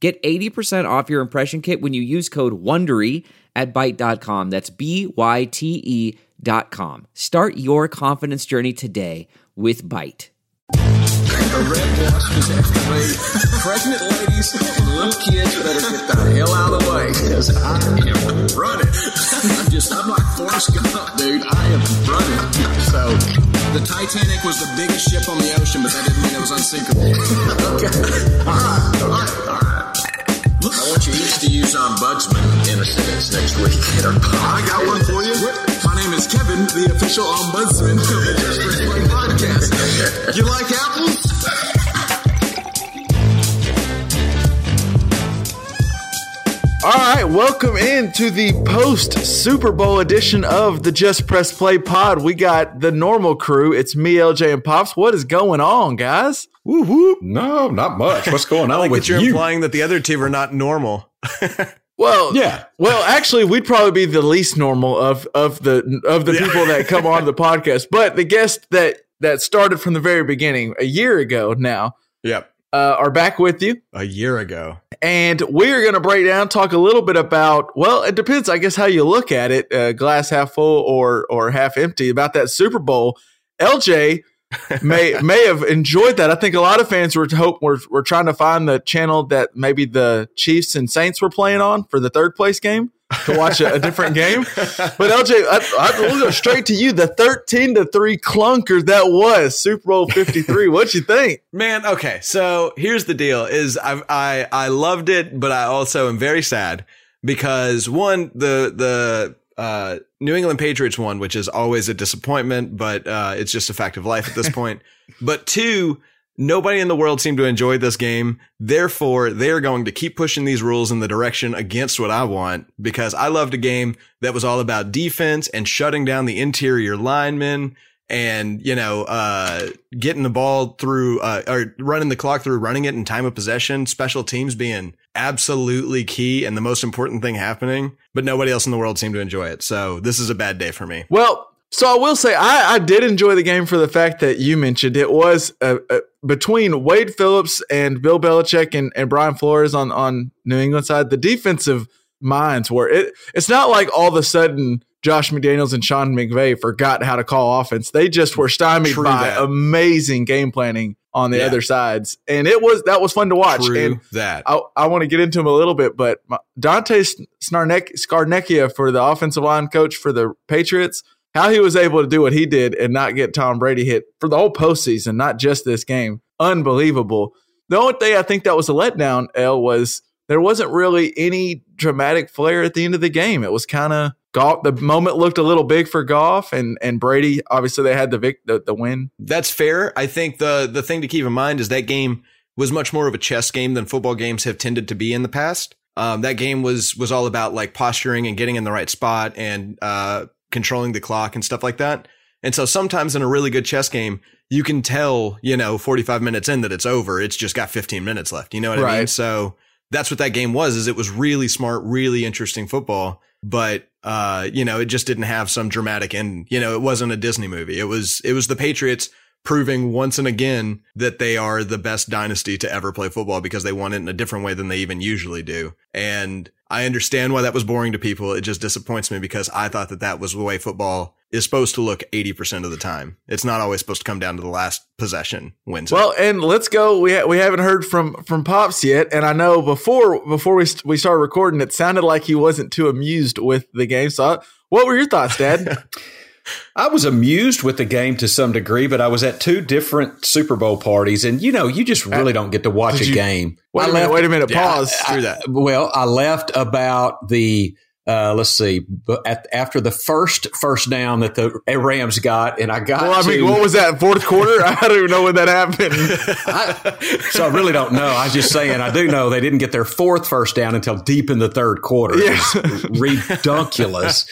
Get 80% off your impression kit when you use code WONDERY at Byte.com. That's B-Y-T-E dot com. Start your confidence journey today with Byte. Excavated. Pregnant ladies and little kids better get the hell out of the way because I am running. I'm just, I'm like Forrest Gump, dude. I am running. So, the Titanic was the biggest ship on the ocean, but that didn't mean it was unsinkable. okay. All right. All right. All right. I want you each to use ombudsman in a sentence next week. I got one for you. My name is Kevin, the official ombudsman of the Just podcast. You like apples? All right, welcome into the post Super Bowl edition of the Just Press Play pod. We got the normal crew. It's me, LJ, and Pops. What is going on, guys? Woo whoop. No, not much. What's going on like with that you're you? implying that the other two are not normal. Well, Yeah. Well, actually, we'd probably be the least normal of of the of the people that come on the podcast. But the guests that that started from the very beginning a year ago now Yep. uh, are back with you. A year ago. And we're going to break down, talk a little bit about. Well, it depends, I guess, how you look at it: uh, glass half full or or half empty. About that Super Bowl, LJ may may have enjoyed that. I think a lot of fans were hope were were trying to find the channel that maybe the Chiefs and Saints were playing on for the third place game to watch a, a different game. But LJ, I, I, we'll go straight to you. The thirteen to three clunker that was Super Bowl fifty three. What you think? Man, okay. So here's the deal is I I I loved it, but I also am very sad because one, the the uh, New England Patriots won, which is always a disappointment, but uh, it's just a fact of life at this point. But two, nobody in the world seemed to enjoy this game. Therefore, they're going to keep pushing these rules in the direction against what I want because I loved a game that was all about defense and shutting down the interior linemen and you know uh getting the ball through uh or running the clock through running it in time of possession special teams being absolutely key and the most important thing happening but nobody else in the world seemed to enjoy it so this is a bad day for me Well, so I will say I, I did enjoy the game for the fact that you mentioned it was uh, uh, between Wade Phillips and Bill Belichick and, and Brian Flores on on New England side. The defensive minds were it. It's not like all of a sudden Josh McDaniels and Sean McVay forgot how to call offense. They just were stymied True by that. amazing game planning on the Yeah. other sides, and it was that was fun to watch. True And that I, I want to get into him a little bit, but Dante Snarnek, Scarnecchia for the offensive line coach for the Patriots, how he was able to do what he did and not get Tom Brady hit for the whole postseason, not just this game, unbelievable. The only thing I think that was a letdown, L, was there wasn't really any dramatic flair at the end of the game. It was kind of Goff. The moment looked a little big for Goff, and and Brady obviously they had the vic, the, the win. that's fair i think the the thing to keep in mind is that game was much more of a chess game than football games have tended to be in the past um, that game was was all about like posturing and getting in the right spot and uh, controlling the clock and stuff like that. And so sometimes in a really good chess game, you can tell, you know, 45 minutes in that it's over. It's just got 15 minutes left. You know what I mean? So that's what that game was, is it was really smart, really interesting football. But, uh, you know, it just didn't have some dramatic end. You know, it wasn't a Disney movie. It was, it was the Patriots proving once and again that they are the best dynasty to ever play football because they won it in a different way than they even usually do. And I understand why that was boring to people. It just disappoints me because I thought that that was the way football is supposed to look 80% of the time. It's not always supposed to come down to the last possession wins. Well, and let's go. We ha- we haven't heard from from Pops yet, and I know before before we st- we started recording, it sounded like he wasn't too amused with the game. So, I- what were your thoughts, Dad? I was amused with the game to some degree, but I was at two different Super Bowl parties, and you know, you just uh, really don't get to watch did a you- game. wait I a minute. left- Wait a minute. Yeah, Pause. Screw that. Well, I left about the uh, let's see, but at, after the first first down that the Rams got, and I got. Well, I to, mean, what was that fourth quarter? I don't even know when that happened. I, so I really don't know. I was just saying, I do know they didn't get their fourth first down until deep in the third quarter. It was redunculous.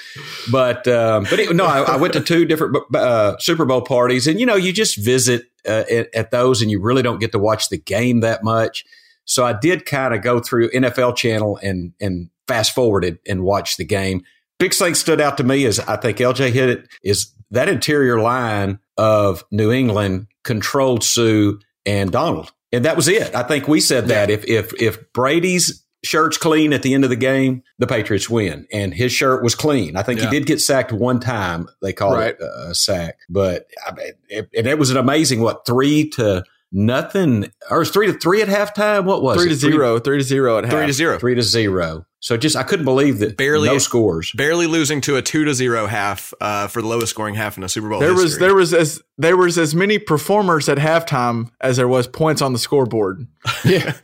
But um, but it, no, I, I, went to two different uh, Super Bowl parties, and you know, you just visit uh, at, at those, and you really don't get to watch the game that much. So I did kind of go through NFL Channel and and fast forwarded and watched the game. Big thing stood out to me is I think LJ hit it is that interior line of New England controlled Suh and Donald. And that was it. I think we said that if if if Brady's shirt's clean at the end of the game, the Patriots win. And his shirt was clean. I think yeah. he did get sacked one time. They called right. it a sack, but I mean, it, and it was an amazing what three to nothing or it was three to three at halftime. What was three it? to zero? Three, three to zero at three half. to zero. Three to zero. So just I couldn't believe that barely no scores, barely losing to a two to zero half uh, for the lowest scoring half in a Super Bowl. There history. was there was as there was as many performers at halftime as there was points on the scoreboard. Yeah.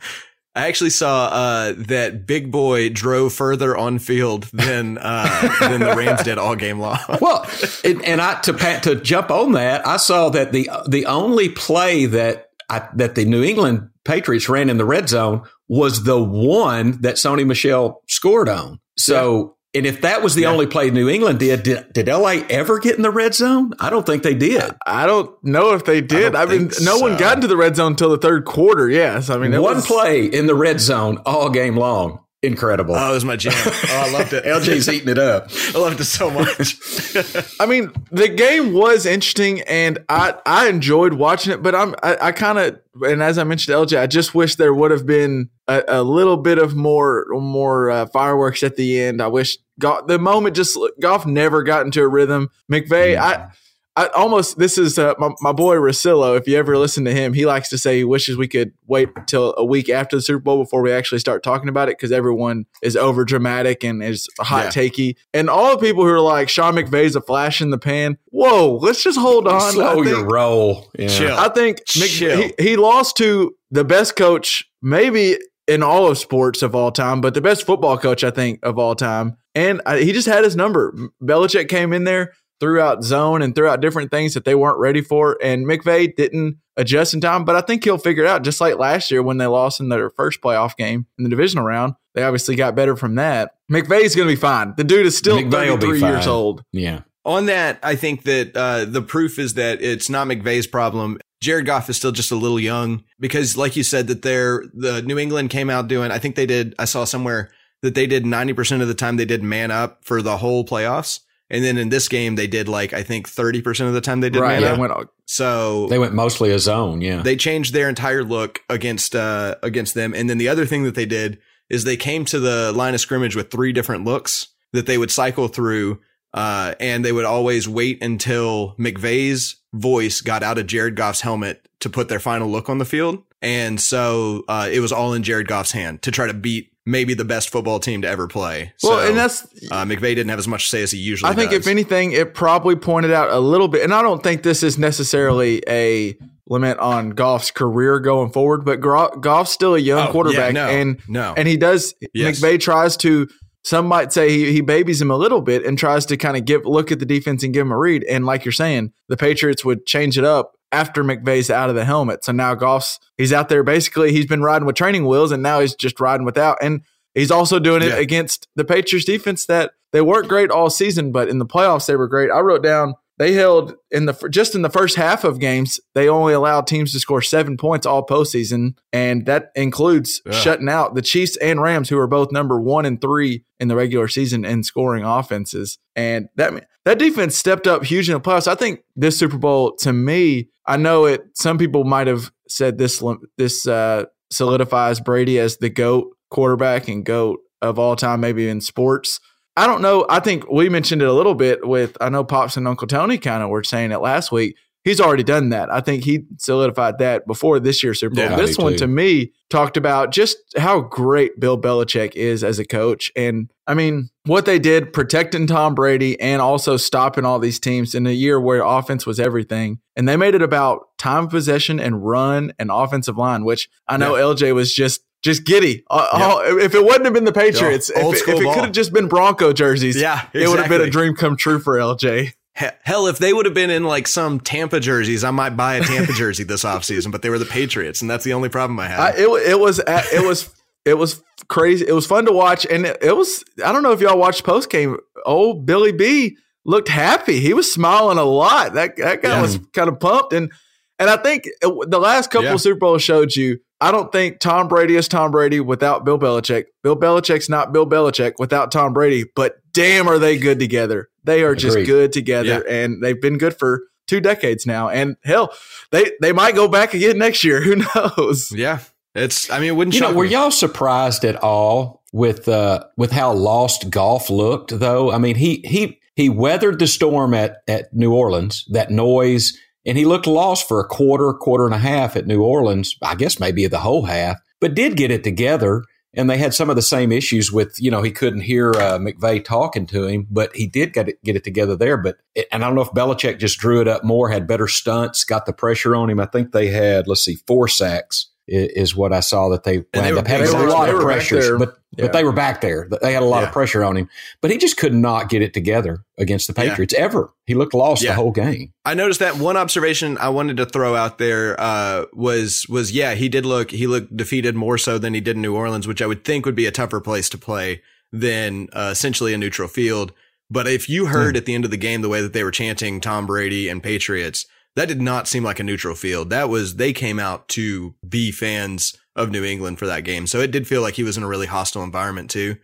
I actually saw uh, that Big Boi drove further on field than uh, than the Rams did all game long. well, and, and I to to jump on that, I saw that the the only play that I, that the New England Patriots ran in the red zone was the one that Sony Michel scored on. So, yeah. and if that was the yeah. only play New England did, did, did LA ever get in the red zone? I don't think they did. I don't know if they did. I, I mean, no so. one got into the red zone until the third quarter. Yes. I mean, one was, play in the red zone all game long incredible. Oh, it was my jam. Oh, I loved it. LJ's eating it up. I loved it so much. I mean, the game was interesting, and I I enjoyed watching it. But I'm I, I kind of and as I mentioned, LJ, I just wish there would have been a, a little bit of more more uh, fireworks at the end. I wish Goff, the moment just Goff never got into a rhythm. McVay, I mm-hmm. I almost this is uh, my, my boy Rosillo. If you ever listen to him, he likes to say he wishes we could wait until a week after the Super Bowl before we actually start talking about it because everyone is over dramatic and is hot yeah. takey. And all the people who are like Sean McVay's a flash in the pan. Whoa, let's just hold on. Slow think, your roll. Yeah. Chill. I think Chill. He, he lost to the best coach, maybe in all of sports of all time, but the best football coach I think of all time. And I, he just had his number. Belichick came in there throughout zone and throughout different things that they weren't ready for. And McVay didn't adjust in time, but I think he'll figure it out. Just like last year when they lost in their first playoff game in the divisional round, they obviously got better from that. McVay's going to be fine. The dude is still McVay 33 years old. Yeah. On that, I think that uh, the proof is that it's not McVay's problem. Jared Goff is still just a little young because, like you said, that they're the New England came out doing. I think they did. I saw somewhere that they did ninety percent of the time they did man up for the whole playoffs. And then in this game, they did like I think thirty percent of the time they did right. Yeah, went, so they went mostly a zone. Yeah, they changed their entire look against uh against them. And then the other thing that they did is they came to the line of scrimmage with three different looks that they would cycle through. Uh, and they would always wait until McVay's voice got out of Jared Goff's helmet to put their final look on the field. And so uh, it was all in Jared Goff's hand to try to beat maybe the best football team to ever play. Well, so, and that's uh, McVay didn't have as much say as he usually. I think does. if anything, it probably pointed out a little bit, and I don't think this is necessarily a limit on Goff's career going forward, but Goff's still a young oh, quarterback, yeah, no, and no, and he does. Yes. McVay tries to. Some might say he, he babies him a little bit and tries to kind of give look at the defense and give him a read. And like you're saying, the Patriots would change it up after McVay's out of the helmet. So now Goff's he's out there basically he's been riding with training wheels and now he's just riding without. And he's also doing it yeah. against the Patriots defense that they weren't great all season, but in the playoffs they were great. I wrote down they held in the just in the first half of games, they only allowed teams to score seven points all postseason, and that includes yeah. shutting out the Chiefs and Rams, who are both number one and three in the regular season in scoring offenses. And that that defense stepped up huge in the playoffs. I think this Super Bowl, to me, I know it. Some people might have said this this uh, solidifies Brady as the goat quarterback and goat of all time, maybe in sports. I don't know. I think we mentioned it a little bit with, I know Pops and Uncle Tony kind of were saying it last week. He's already done that. I think he solidified that before this year's Super Bowl. Yeah, this one, too. to me, talked about just how great Bill Belichick is as a coach. And I mean, what they did protecting Tom Brady and also stopping all these teams in a year where offense was everything. And they made it about time possession and run and offensive line, which I know yeah. LJ was just just giddy. Uh, oh, if it wouldn't have been the Patriots, Yeah, if, it- it could have just been Bronco jerseys, Yeah, it would have been a dream come true for LJ. Hell, if they would have been in like some Tampa jerseys, I might buy a Tampa jersey this offseason, but they were the Patriots, and that's the only problem I had. It, it was it was it was crazy. It was fun to watch, and it, it was. I don't know if y'all watched post game. Old Billy B looked happy. He was smiling a lot. That that guy Yeah. was kind of pumped, and and I think the last couple Yeah. of Super Bowls showed you. I don't think Tom Brady is Tom Brady without Bill Belichick. Bill Belichick's not Bill Belichick without Tom Brady. But damn, are they good together? They are just Agreed. good together, and they've been good for two decades now. And hell, they they might go back again next year. Who knows? yeah, it's. I mean, it wouldn't You know, shock were me. y'all surprised at all with uh, with how lost Goff looked? Though, I mean, he he he weathered the storm at at New Orleans, that noise, and he looked lost for a quarter, quarter and a half at New Orleans. I guess maybe the whole half, but did get it together. And they had some of the same issues with, you know, he couldn't hear uh, McVay talking to him, but he did get it, get it together there. But and I don't know if Belichick just drew it up more, had better stunts, got the pressure on him. I think they had, let's see, four sacks is what I saw that they, they wound were up having a lot of pressures, but Yeah. but they were back there. They had a lot Yeah. of pressure on him, but he just could not get it together against the Yeah. Patriots ever. He looked lost Yeah. the whole game. I noticed that one observation I wanted to throw out there uh, was was yeah he did look he looked defeated more so than he did in New Orleans, which I would think would be a tougher place to play than uh, essentially a neutral field. But if you heard at the end of the game the way that they were chanting Tom Brady and Patriots, that did not seem like a neutral field. That was they came out to be fans of New England for that game, so it did feel like he was in a really hostile environment too.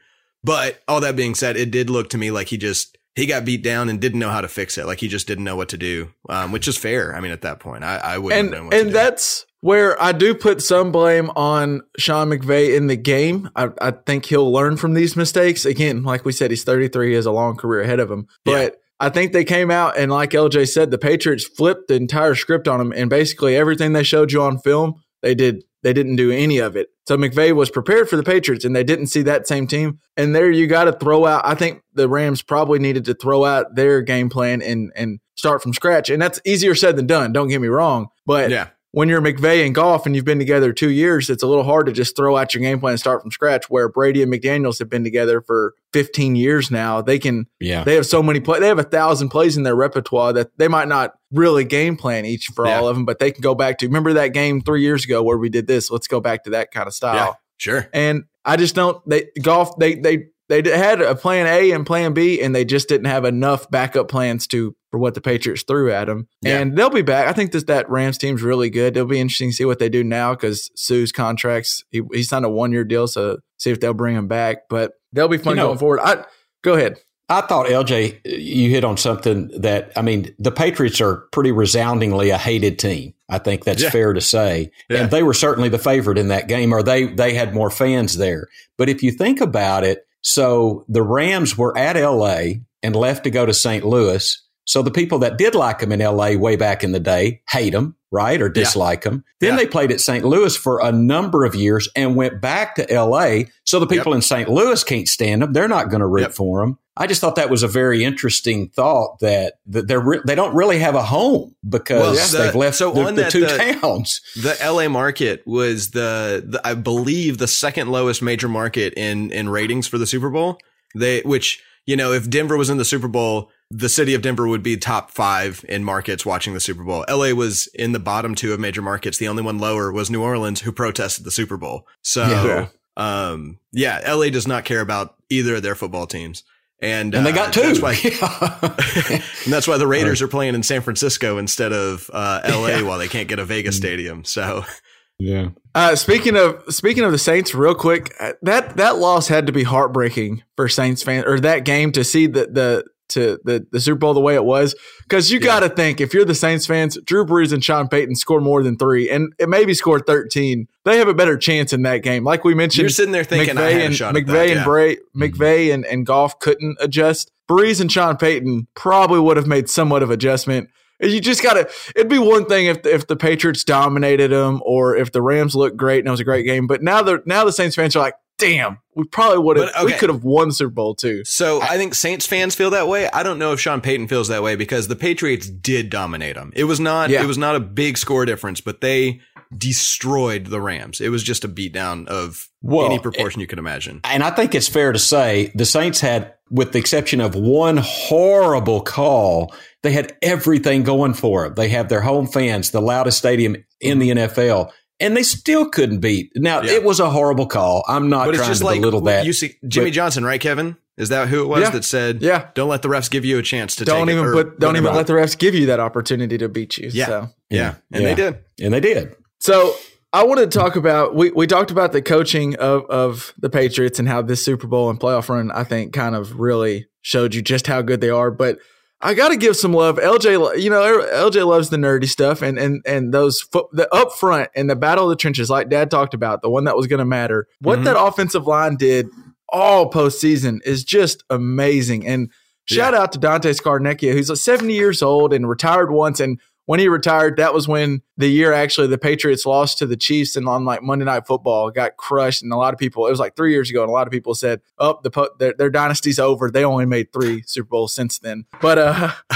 But all that being said, it did look to me like he just he got beat down and didn't know how to fix it. Like he just didn't know what to do, um, which is fair. I mean, at that point, I, I wouldn't and have known what to and that's where I do put some blame on Sean McVay in the game. I, I think he'll learn from these mistakes. Again, like we said, he's 33, he has a long career ahead of him. But I think they came out and like LJ said, the Patriots flipped the entire script on them, and basically everything they showed you on film, they did they didn't do any of it. So McVay was prepared for the Patriots and they didn't see that same team. And there you got to throw out I think the Rams probably needed to throw out their game plan and and start from scratch. And that's easier said than done, don't get me wrong. But yeah, when you're McVay and Goff and you've been together two years, it's a little hard to just throw out your game plan and start from scratch. Where Brady and McDaniels have been together for 15 years now, they can Yeah. they have so many play. They have a thousand plays in their repertoire that they might not really game plan each for Yeah. all of them, but they can go back to. Remember that game three years ago where we did this? Let's go back to that kind of style. yeah, sure. And I just don't. They Goff. They they they had a plan A and plan B, and they just didn't have enough backup plans to for what the Patriots threw at them. Yeah. And they'll be back. I think this that Rams team's really good. It'll be interesting to see what they do now because Suh's contracts. He, he signed a one year deal, so see if they'll bring him back. But they'll be fun You know- going forward. I go ahead. I thought LJ, you hit on something that I mean, the Patriots are pretty resoundingly a hated team. I think that's Yeah. fair to say, Yeah. and they were certainly the favorite in that game, or they they had more fans there. But if you think about it, so the Rams were at L.A. and left to go to St. Louis. So the people that did like them in L.A. way back in the day hate them, right, or dislike them. Then Yeah. they played at St. Louis for a number of years and went back to L.A. So the people in St. Louis can't stand them; they're not going to root Yep. for them. I just thought that was a very interesting thought that, that they're re- they don't really have a home because Well, the- they've left so the, on the that, two the- towns. The LA market was the, the I believe the second lowest major market in in ratings for the Super Bowl. They which you know if Denver was in the Super Bowl, the city of Denver would be top five in markets watching the Super Bowl. LA was in the bottom two of major markets. The only one lower was New Orleans, who protested the Super Bowl. So Yeah. um yeah, LA does not care about either of their football teams. And, And they uh, got two. That's why, and that's why the Raiders are playing in San Francisco instead of uh, LA while they can't get a Vegas stadium. So yeah. Uh, speaking of speaking of the Saints, real quick, uh, that that loss had to be heartbreaking for Saints fans, or that game to see the the to the, the Super Bowl the way it was, because you got to think if you're the Saints fans, Drew Brees and Sean Payton score more than three, and it maybe scored thirteen. They have a better chance in that game. Like we mentioned, You're sitting there thinking, McVay and McVay that, and yeah. Bray, mm-hmm. McVay and, and Goff couldn't adjust. Brees and Sean Payton probably would have made somewhat of adjustment. You just gotta. It'd be one thing if if the Patriots dominated them, or if the Rams looked great and it was a great game. But now the now the Saints fans are like, damn, we probably would have. But, We could have won Super Bowl too. So I think Saints fans feel that way. I don't know if Sean Payton feels that way because the Patriots did dominate them. It was not Yeah. it was not a big score difference, but they destroyed the Rams. It was just a beatdown of Well, any proportion you could imagine. And I think it's fair to say the Saints had, with the exception of one horrible call, they had everything going for them. They have their home fans, the loudest stadium in the NFL, and they still couldn't beat. Now, Yeah. it was a horrible call. I'm not But it's trying just to like belittle that. you see Jimmy but- Johnson, right, Kevin? Is that who it was Yeah. that said, Yeah. don't let the refs give you a chance to don't take even it, put don't even let the refs give you that opportunity to beat you. Yeah. So yeah, and Yeah. they did. and they did. So I wanted to talk about we, we talked about the coaching of, of the Patriots and how this Super Bowl and playoff run I think kind of really showed you just how good they are. But I got to give some love. LJ, you know, LJ loves the nerdy stuff and and and those fo- the up front and the battle of the trenches, like Dad talked about, the one that was going to matter. What Mhm. that offensive line did all postseason is just amazing. And shout out to Dante Scarnecchia, who's like 70 years old and retired once. And when he retired, that was when the year actually the Patriots lost to the Chiefs and on like Monday Night Football got crushed. And a lot of people, it was like three years ago, and a lot of people said, "Oh, the po- their, their dynasty's over." They only made three Super Bowls since then. But uh,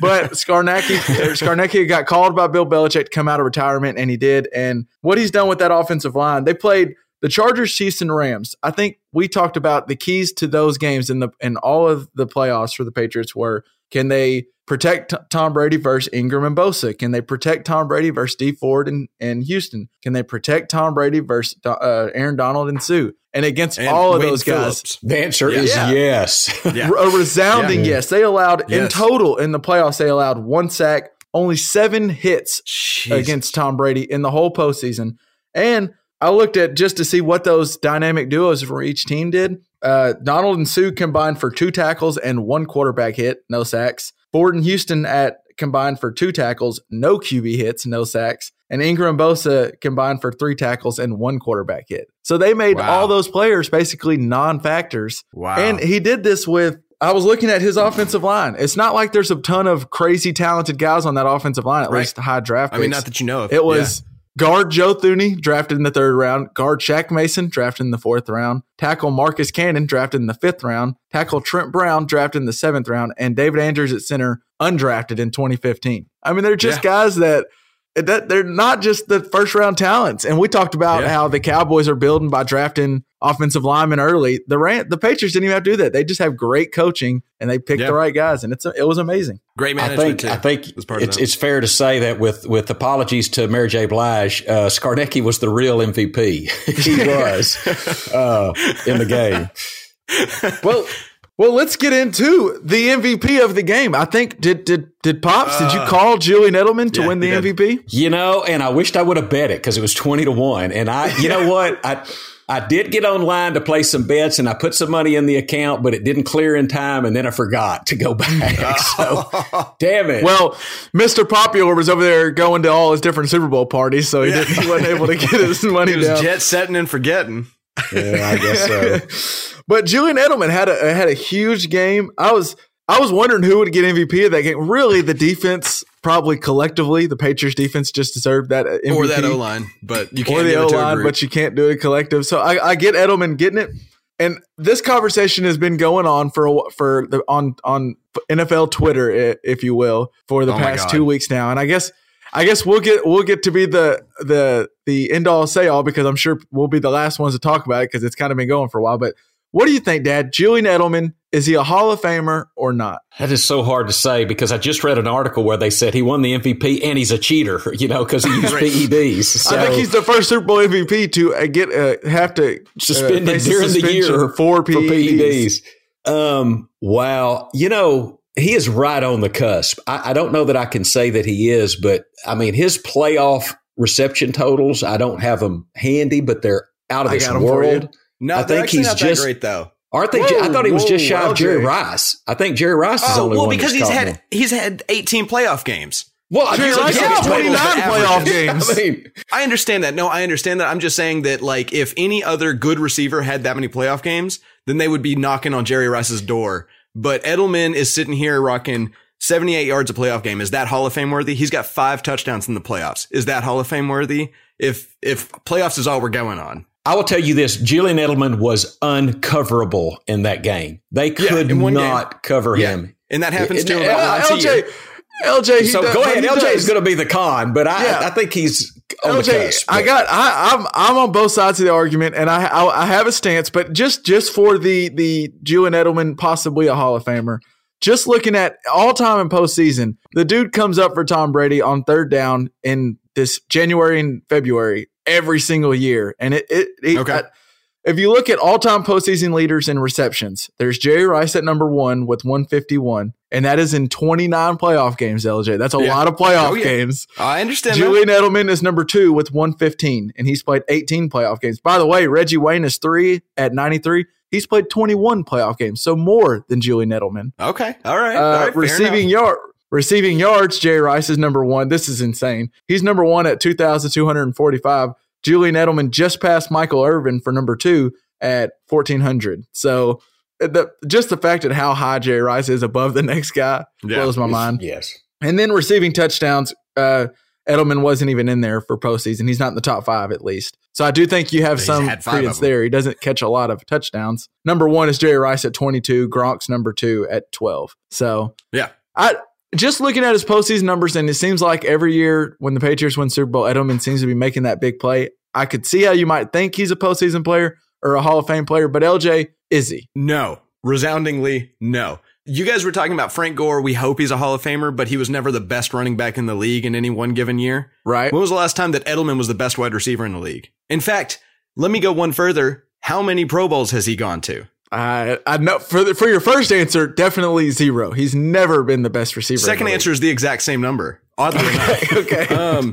but Scarnecchia, Scarnecchia got called by Bill Belichick to come out of retirement, and he did. And what he's done with that offensive line, they played the Chargers, Chiefs, and Rams. I think we talked about the keys to those games in the in all of the playoffs for the Patriots were can they protect Tom Brady versus Ingram and Bosa? Can they protect Tom Brady versus Dee Ford and, and Houston? Can they protect Tom Brady versus uh, Aaron Donald and Suh? And against And all of Wade those guys, The answer is Yeah. yes. Yeah. a resounding Yeah. yes. They allowed in total in the playoffs, they allowed one sack, only seven hits Jesus. against Tom Brady in the whole postseason. And I looked at just to see what those dynamic duos for each team did. Uh, Donald and Suh combined for two tackles and one quarterback hit, no sacks. Ford and Houston at combined for two tackles, no QB hits, no sacks. And Ingram Bosa combined for three tackles and one quarterback hit. So they made Wow. all those players basically non-factors. Wow. And he did this with I was looking at his offensive line. It's not like there's a ton of crazy talented guys on that offensive line, at Right. least high draft I mean, not that you know of. It was guard Joe Thuney, drafted in the third round. Guard Shaq Mason, drafted in the fourth round. Tackle Marcus Cannon, drafted in the fifth round. Tackle Trent Brown, drafted in the seventh round. And David Andrews at center, undrafted in 2015. I mean, they're just Yeah. guys that. That they're not just the first round talents, and we talked about Yeah. how the Cowboys are building by drafting offensive linemen early. The Ran- the Patriots didn't even have to do that; they just have great coaching and they picked Yeah. the right guys, and it's it was amazing. great I management think too. I think part it's it's fair to say that with with apologies to Mary J. Blige, uh, Scarnecchia was the real MVP. he was uh, in the game. Well, well, let's get into the MVP of the game. I think did did did pops? did you Uh, call Julian Edelman to yeah, win the. MVP? You know, and I wished I would have bet it because it was twenty to one. And I, you know what, I. I did get online to play some bets and I put some money in the account, but it didn't clear in time. And then I forgot to go back. So, damn it. Well, Mister Popular was over there going to all his different Super Bowl parties, so he Yeah. didn't he wasn't able to get his money he was down. jet setting and forgetting. yeah, I guess so. but Julian Edelman had a had a huge game. I was I was wondering who would get MVP of that game. Really, the defense probably collectively, the Patriots defense just deserved that uh, MVP. Or that O line, but you can't or the O it line, but you can't do it collective. So I, I get Edelman getting it, and this conversation has been going on for a for the on on NFL Twitter, if you will, for the Oh past two weeks now. And I guess I guess we'll get we'll get to be the the the end all say all because I'm sure we'll be the last ones to talk about it because it's kind of been going for a while. But what do you think, Dad? Julian Edelman is he a Hall of Famer or not? That is so hard to say because I just read an article where they said he won the MVP and he's a cheater, you know, because he used PEDs. So, I think he's the first Super Bowl MVP to uh, get uh, have to uh, suspended face during the year for for PEDs. PEDs. Um, wow. You know, he is right on the cusp. I, I don't know that I can say that he is, but I mean, his playoff reception totals, I don't have them handy, but they're out of I this got 'em for you. world. no, I think he's not just- that great though. Aren't they? Whoa, I thought he was just shy of Jerry. Rice. I think Jerry Rice is Oh only well, one because he's had he's had 18 playoff games. Well, Jerry Rice had but- 29 playoff games. I mean, I understand that. No, I understand that. I'm just saying that, like, if any other good receiver had that many playoff games, then they would be knocking on Jerry Rice's door. But Edelman is sitting here rocking 78 yards a playoff game. Is that Hall of Fame worthy? He's got five touchdowns in the playoffs. Is that Hall of Fame worthy? If if playoffs is all we're going on, I will tell you this: Julian Edelman was uncoverable in that game. They could one not cover Yeah. him. and that happens to him Yeah, once LJ. LJ. So does- go ahead. LJ does. is going to be the con, but I, Yeah. I think he's on the LJ, cusp, I got I, I'm I'm on both sides of the argument, and I I, I have a stance, but just just for the the Julian Edelman possibly a Hall of Famer. Just looking at all time in postseason, the dude comes up for Tom Brady on third down in this January and February every single year, and it it, it Okay. I- if you look at all time postseason leaders in receptions, there's Jerry Rice at number one with 151, and that is in 29 playoff games. LJ, that's a Yeah. lot of playoff Oh, yeah. games. I understand. that. Julian Edelman is number two with 115, and he's played 18 playoff games. By the way, Reggie Wayne is three at 93. He's played 21 playoff games, so more than Julian Edelman. Okay. All right. Uh, right, fair receiving yard, receiving yards, Jerry Rice is number one. This is insane. He's number one at 2,245. Julian Edelman just passed Michael Irvin for number two at 1,400. So the just the fact that how high Jerry Rice is above the next guy Yeah. blows my mind. Yes. And then receiving touchdowns, uh, Edelman wasn't even in there for postseason. He's not in the top five at least. So I do think you have He's some credence there. He doesn't catch a lot of touchdowns. Number one is Jerry Rice at 22. Gronk's number two at 12. So Yeah. I just looking at his postseason numbers, and it seems like every year when the Patriots win Super Bowl, Edelman seems to be making that big play. I could see how you might think he's a postseason player or a Hall of Fame player, but LJ, is he? No. Resoundingly no. You guys were talking about Frank Gore. We hope he's a Hall of Famer, but he was never the best running back in the league in any one given year. Right? When was the last time that Edelman was the best wide receiver in the league? In fact, let me go one further. How many Pro Bowls has he gone to? I I know for the, for your first answer, definitely zero. He's never been the best receiver. Second answer is the exact same number. Oddly enough. okay. Um,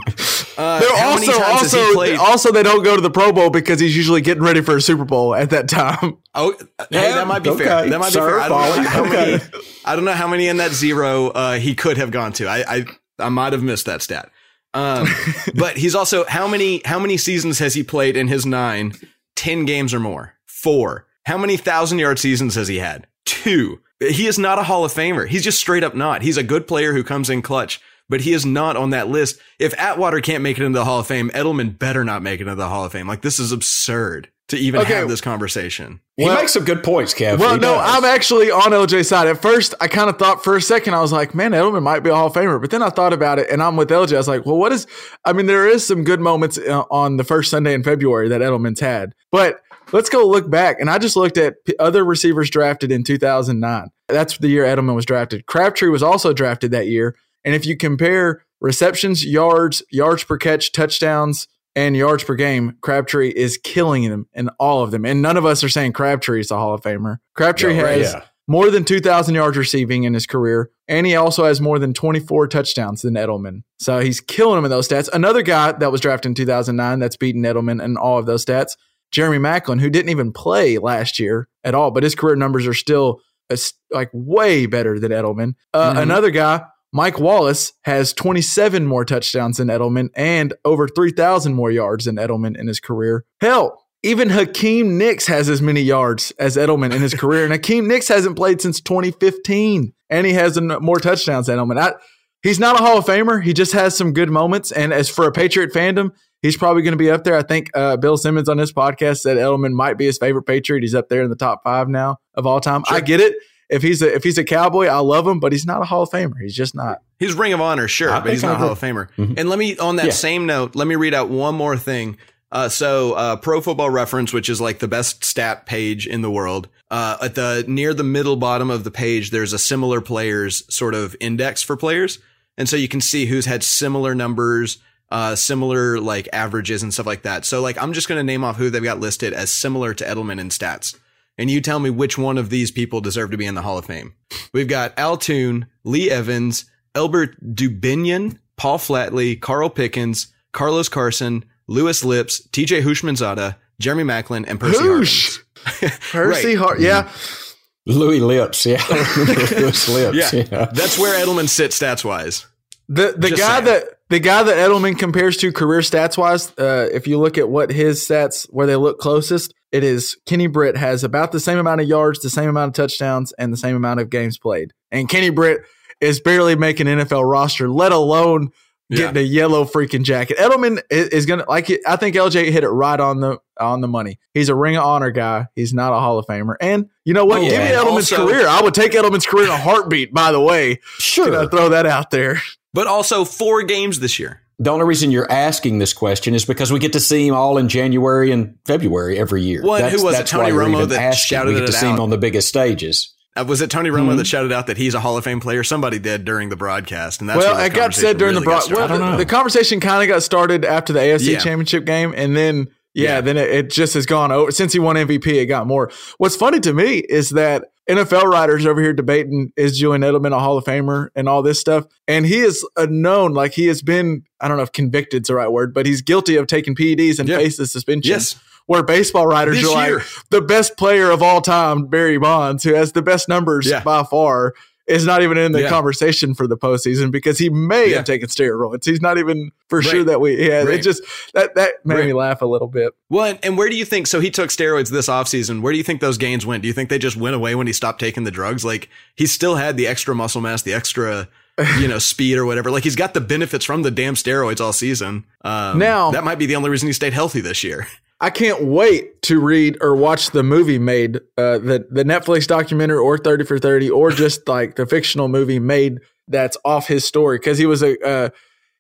uh, They're also times has he also also they don't go to the Pro Bowl because he's usually getting ready for a Super Bowl at that time. Oh, hey, that might be okay, fair. That might sir, be fair. I don't, know how many, I don't know how many in that zero uh, he could have gone to. I I, I might have missed that stat. Um, but he's also how many how many seasons has he played in his nine? Ten games or more. Four. How many thousand yard seasons has he had? Two. He is not a Hall of Famer. He's just straight up not. He's a good player who comes in clutch, but he is not on that list. If Atwater can't make it into the Hall of Fame, Edelman better not make it into the Hall of Fame. Like this is absurd to even Okay. have this conversation. He Well- makes some good points, Kev. Well, He no, does. I'm actually on LJ's side. At first, I kind of thought for a second, I was like, man, Edelman might be a Hall of Famer. But then I thought about it, and I'm with LJ. I was like, well, what is? I mean, there is some good moments uh, on the first Sunday in February that Edelman's had, but let's go look back. And I just looked at p- other receivers drafted in 2009. That's the year Edelman was drafted. Crabtree was also drafted that year. And if you compare receptions, yards, yards per catch, touchdowns, and yards per game, Crabtree is killing them in all of them. And none of us are saying Crabtree is a Hall of Famer. Crabtree Yeah, right, has yeah. more than 2,000 yards receiving in his career, and he also has more than 24 touchdowns than Edelman. So he's killing him in those stats. Another guy that was drafted in 2009 that's beaten Edelman in all of those stats, Jeremy Maclin, who didn't even play last year at all, but his career numbers are still uh, like way better than Edelman. Uh, Mhm. Another guy, Mike Wallace, has 27 more touchdowns than Edelman and over 3,000 more yards than Edelman in his career. Hell, even Hakeem Nicks has as many yards as Edelman in his career, and Hakeem Nicks hasn't played since 2015, and he has more touchdowns than Edelman. I, he's not a Hall of Famer. He just has some good moments, and as for a Patriot fandom, he's probably going to be up there. I think uh, Bill Simmons on this podcast said Edelman might be his favorite Patriot. He's up there in the top five now of all time. I get it. If he's a if he's a Cowboy, I love him, but he's not a Hall of Famer. He's just not. He's Ring of Honor, sure, I but he's not a Hall of. Famer. Mm-hmm. Mhm. And let me, on that Yeah. same note, let me read out one more thing. Uh, so, uh, Pro Football Reference, which is like the best stat page in the world, uh, at the near the middle bottom of the page, there's a similar players sort of index for players, and so you can see who's had similar numbers, uh, similar like averages and stuff like that. So, like, I'm just gonna name off who they've got listed as similar to Edelman in stats, and you tell me which one of these people deserve to be in the Hall of Fame. We've got Al Toon, Lee Evans, Elbert Dubenion, Paul Flatley, Carl Pickens, Carlos Carson, Louis Lipps, TJ Houshmandzadeh, Jeremy Maclin, and Percy Hoosh. Percy Right. Hart, yeah. Louis Lipps. Yeah. Louis Lipps. Yeah. Yeah. That's where Edelman sits stats wise. The the Just guy saying. that the guy that Edelman compares to career stats wise, uh, if you look at what his stats where they look closest, it is Kenny Britt has about the same amount of yards, the same amount of touchdowns, and the same amount of games played. And Kenny Britt is barely making NFL roster, let alone getting a yellow freaking jacket. Edelman is, is gonna like I think LJ hit it right on the on the money. He's a ring of honor guy. He's not a Hall of Famer. And you know what? Oh, Give yeah. me Edelman's Also- career. I would take Edelman's career in a heartbeat. By the way, Sure. Can I throw that out there? But also four games this year. The only reason you're asking this question is because we get to see him all in January and February every year. Well, and who was it? Tony Romo that asking. shouted we get it to see him out. on the biggest stages. Uh, was it Tony Romo Mhm. that shouted out that he's a Hall of Fame player? Somebody did during the broadcast, and that's well, it got said during really the got broad. Well, started. I don't the, the conversation kind of got started after the AFC Yeah. Championship game, and then yeah, Yeah. then it, it just has gone over since he won MVP. It got more. What's funny to me is that NFL writers over here debating is Julian Edelman a Hall of Famer and all this stuff, and he is a known like he has been. I don't know if convicted's the right word, but he's guilty of taking PEDs and Yeah. faces suspension. Yes. Where baseball writers This are year. like the best player of all time, Barry Bonds, who has the best numbers Yeah. by far, is not even in the Yeah. conversation for the postseason because he may Yeah. have taken steroids. He's not even for Right. sure that we. Yeah, it just that that made Right. me laugh a little bit. Well, and, and where do you think? So he took steroids this offseason. Where do you think those gains went? Do you think they just went away when he stopped taking the drugs? Like he still had the extra muscle mass, the extra, you know, speed or whatever. Like he's got the benefits from the damn steroids all season. Um, Now- that might be the only reason he stayed healthy this year. I can't wait to read or watch the movie made, uh, the the Netflix documentary or Thirty for Thirty, or just like the fictional movie made that's off his story because he was a uh,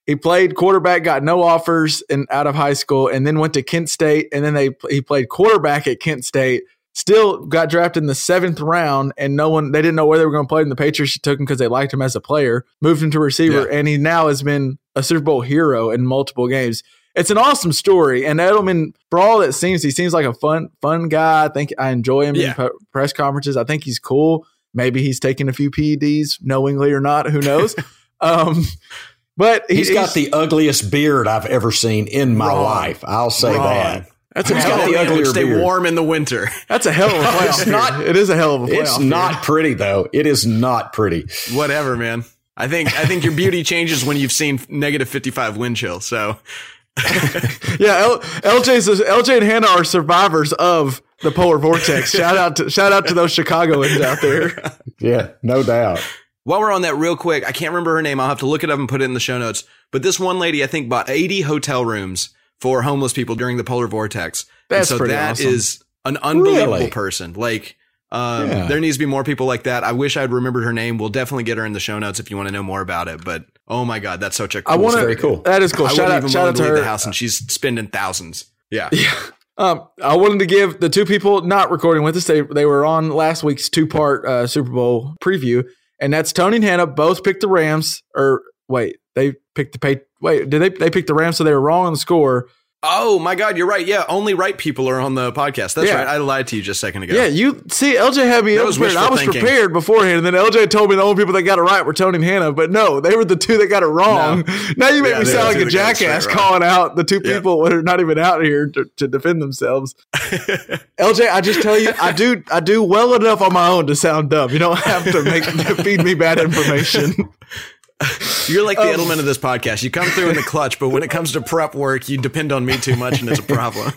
he played quarterback, got no offers and out of high school, and then went to Kent State, and then they he played quarterback at Kent State. Still got drafted in the seventh round, and no one they didn't know where they were going to play. And the Patriots took him because they liked him as a player. Moved him to receiver, Yeah. and he now has been a Super Bowl hero in multiple games it's an awesome story. And Edelman, for all it seems, he seems like a fun, fun guy. I think I enjoy him Yeah. in pre- press conferences. I think he's cool. Maybe he's taking a few PEDs, knowingly or not. Who knows? um, but he- he's got the ugliest beard I've ever seen in my Wrong. life. I'll say Wrong. that. that's a he's hell got of the a, uglier Stay beard. warm in the winter. that's a hell of a playoff. It's beard. not- It is a hell of a playoff. It's beard. not pretty though. It is not pretty. Whatever, man. I think I think your beauty changes when you've seen negative fifty five wind chill. So Yeah, L- LJ's LJ and Hannah are survivors of the polar vortex. shout out to shout out to those Chicagoans out there. Yeah, no doubt. While we're on that, real quick, I can't remember her name. I'll have to look it up and put it in the show notes. But this one lady, I think, bought 80 hotel rooms for homeless people during the polar vortex. And That's so pretty that awesome. is an unbelievable Really? person. Like, um, Yeah. there needs to be more people like that. I wish I'd remembered her name. We'll definitely get her in the show notes if you want to know more about it. But oh my god, that's such a cool I want to. story. very cool. That is cool. I Shout wouldn't out, even shout out to to leave her. the house, and she's spending thousands. Yeah, Um, I wanted to give the two people not recording with us. They they were on last week's two part uh, Super Bowl preview, and that's Tony and Hannah both picked the Rams. Or wait, they picked the pay. Wait, did they they picked the Rams? So they were wrong on the score. Oh my God, you're right. Yeah, only right people are on the podcast. That's Yeah. right. I lied to you just a second ago. Yeah, you see, LJ had me That was prepared. I was thinking. prepared beforehand, and then LJ told me the only people that got it right were Tony and Hannah. But no, they were the two that got it wrong. Now you make Yeah, me sound like a two that got it straight jackass wrong. calling out the two Yeah. people that are not even out here to, to defend themselves. LJ, I just tell you, I do I do well enough on my own to sound dumb. You don't have to make feed me bad information. You're like the Um, Edelman of this podcast. You come through in the clutch, but when it comes to prep work, you depend on me too much, and it's a problem.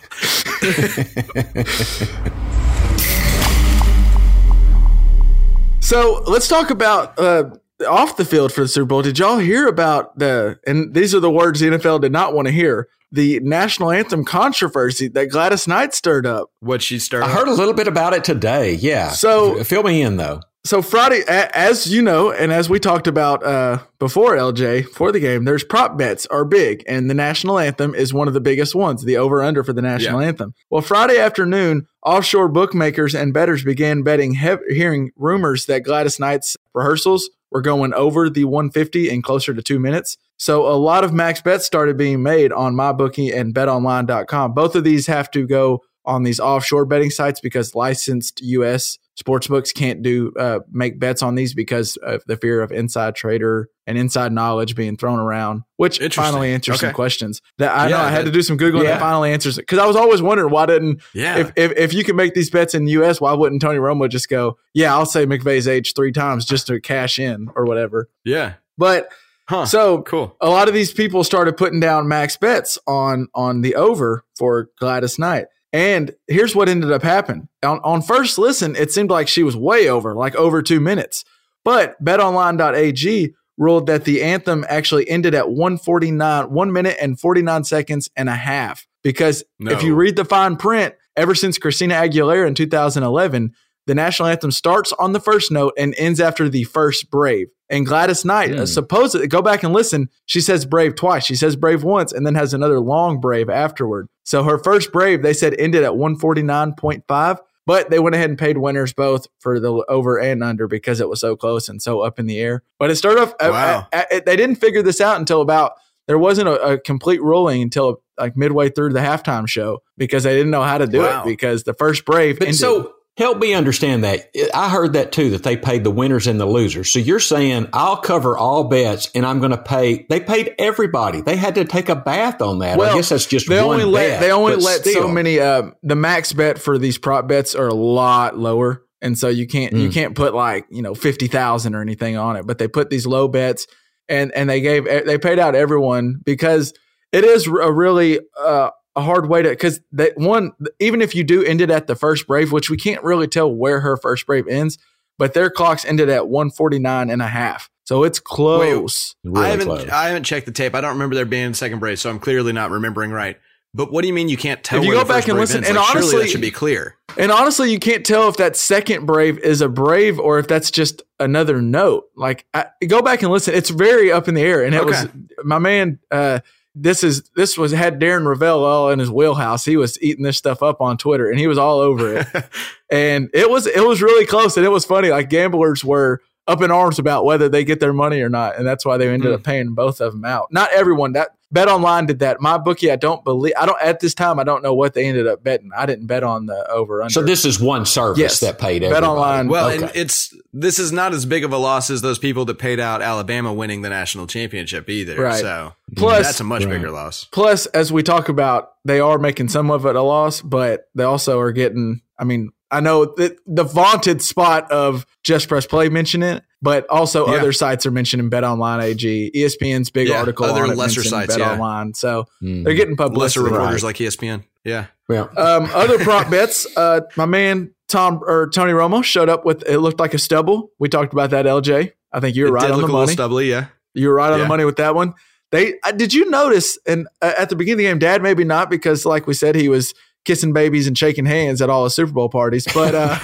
So let's talk about uh, off the field for the Super Bowl. Did y'all hear about the? And these are the words the NFL did not want to hear. The national anthem controversy that Gladys Knight stirred up. What she stirred. I heard a little bit about it today. Yeah. So- fill me in though. So Friday, as you know, and as we talked about uh, before, LJ for the game, there's prop bets are big, and the national anthem is one of the biggest ones. The over under for the national anthem. Well, Friday afternoon, offshore bookmakers and bettors began betting, hev- hearing rumors that Gladys Knight's rehearsals were going over the 150 and closer to two minutes. So a lot of max bets started being made on MyBookie and BetOnline.com. Both of these have to go on these offshore betting sites because licensed U.S. sportsbooks can't do uh, make bets on these because of the fear of inside trader and inside knowledge being thrown around. Which Interesting. finally answers some questions that I know Yeah, I had that- to do some googling. Yeah. That finally answers it because I was always wondering why didn't yeah. if, if if you can make these bets in the U.S. Why wouldn't Tony Romo just go? Yeah, I'll say McVay's age three times just to cash in or whatever. yeah. But Huh. so cool. a lot of these people started putting down max bets on on the over for Gladys Knight. And here's what ended up happening. On, on first listen, it seemed like she was way over, like over two minutes. But betonline.ag ruled that the anthem actually ended at 149, one minute and 49 seconds and a half. Because No. if you read the fine print, ever since Christina Aguilera in 2011, The national anthem starts on the first note and ends after the first brave. And Gladys Knight, Hmm. supposedly, go back and listen. She says brave twice. She says brave once and then has another long brave afterward. So her first brave, they said, ended at 149.5, but they went ahead and paid winners both for the over and under because it was so close and so up in the air. But it started off, uh, Wow. uh, they didn't figure this out until about, there wasn't a, a complete ruling until like midway through the halftime show because they didn't know how to do Wow. it because the first brave But ended. so help me understand that. I heard that too, that they paid the winners and the losers. So you're saying I'll cover all bets and I'm going to pay. They paid everybody. They had to take a bath on that. I guess that's just they only let bet, they only let so many uh the max bet for these prop bets are a lot lower and so you can't you Mm. can't put like you know 50,000 or anything on it but they put these low bets and and they gave they paid out everyone because it is a really uh a hard way to because that one even if you do end it at the first brave which we can't really tell where her first brave ends but their clocks ended at 149 and a half so it's close Really I haven't close. I haven't checked the tape. I don't remember there being a second brave, so I'm clearly not remembering right. But what do you mean you can't tell? If you where go the back first and listen- ends? and Like, surely honestly- that should be clear. And honestly, you can't tell if that second brave is a brave or if that's just another note. Like, I, go back and listen. It's very up in the air. And it was my man. Uh, this is this was had Darren Rovell all in his wheelhouse. He was eating this stuff up on Twitter, and he was all over it. and it was it was really close, and it was funny. Like gamblers were up in arms about whether they get their money or not, and that's why they ended Hmm. up paying both of them out. Not everyone. That Bet Online did that. My bookie, I don't believe. I don't at this time. I don't know what they ended up betting. I didn't bet on the over under. so this is one service Yes. that paid Bet. Online. Well, Okay. and it's this is not as big of a loss as those people that paid out Alabama winning the national championship either. Right. So Plus- that's a much Right. bigger loss. Plus, as we talk about, they are making some of it a loss, but they also are getting. I mean, I know that the vaunted spot of Just Press Play mentioning it, but also Yeah. other sites are mentioning Bet Online AG, ESPN's big Yeah, article other on lesser sites, Bet yeah. Online. So Mm. they're getting published. Lesser reporters Right. like ESPN. Yeah. Yeah. Um, other prop bets. Uh, my man Tom or Tony Romo showed up with it looked like a stubble. We talked about that. LJ, I think you were It right did on look the a little money. stubbly, yeah. You were right on Yeah. the money with that one. They uh, did you notice? And uh, at the beginning of the game, Dad maybe not because, like we said, he was kissing babies and shaking hands at all the Super Bowl parties. But uh,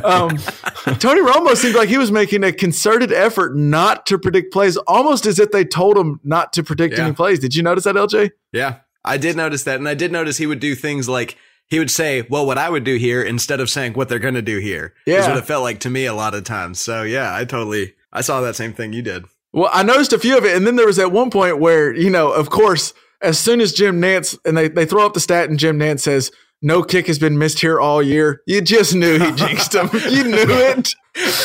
um, Tony Romo seemed like he was making a concerted effort not to predict plays, almost as if they told him not to predict Yeah. any plays. Did you notice that, LJ? Yeah. I did notice that. And I did notice he would do things like he would say, well, what I would do here instead of saying what they're going to do here Yeah. is what it felt like to me a lot of times. So yeah, I totally, I saw that same thing you did. Well, I noticed a few of it, and then there was at one point where you know, of course, as soon as Jim Nantz and they they throw up the stat, and Jim Nantz says no kick has been missed here all year. You just knew he jinxed him. you knew it,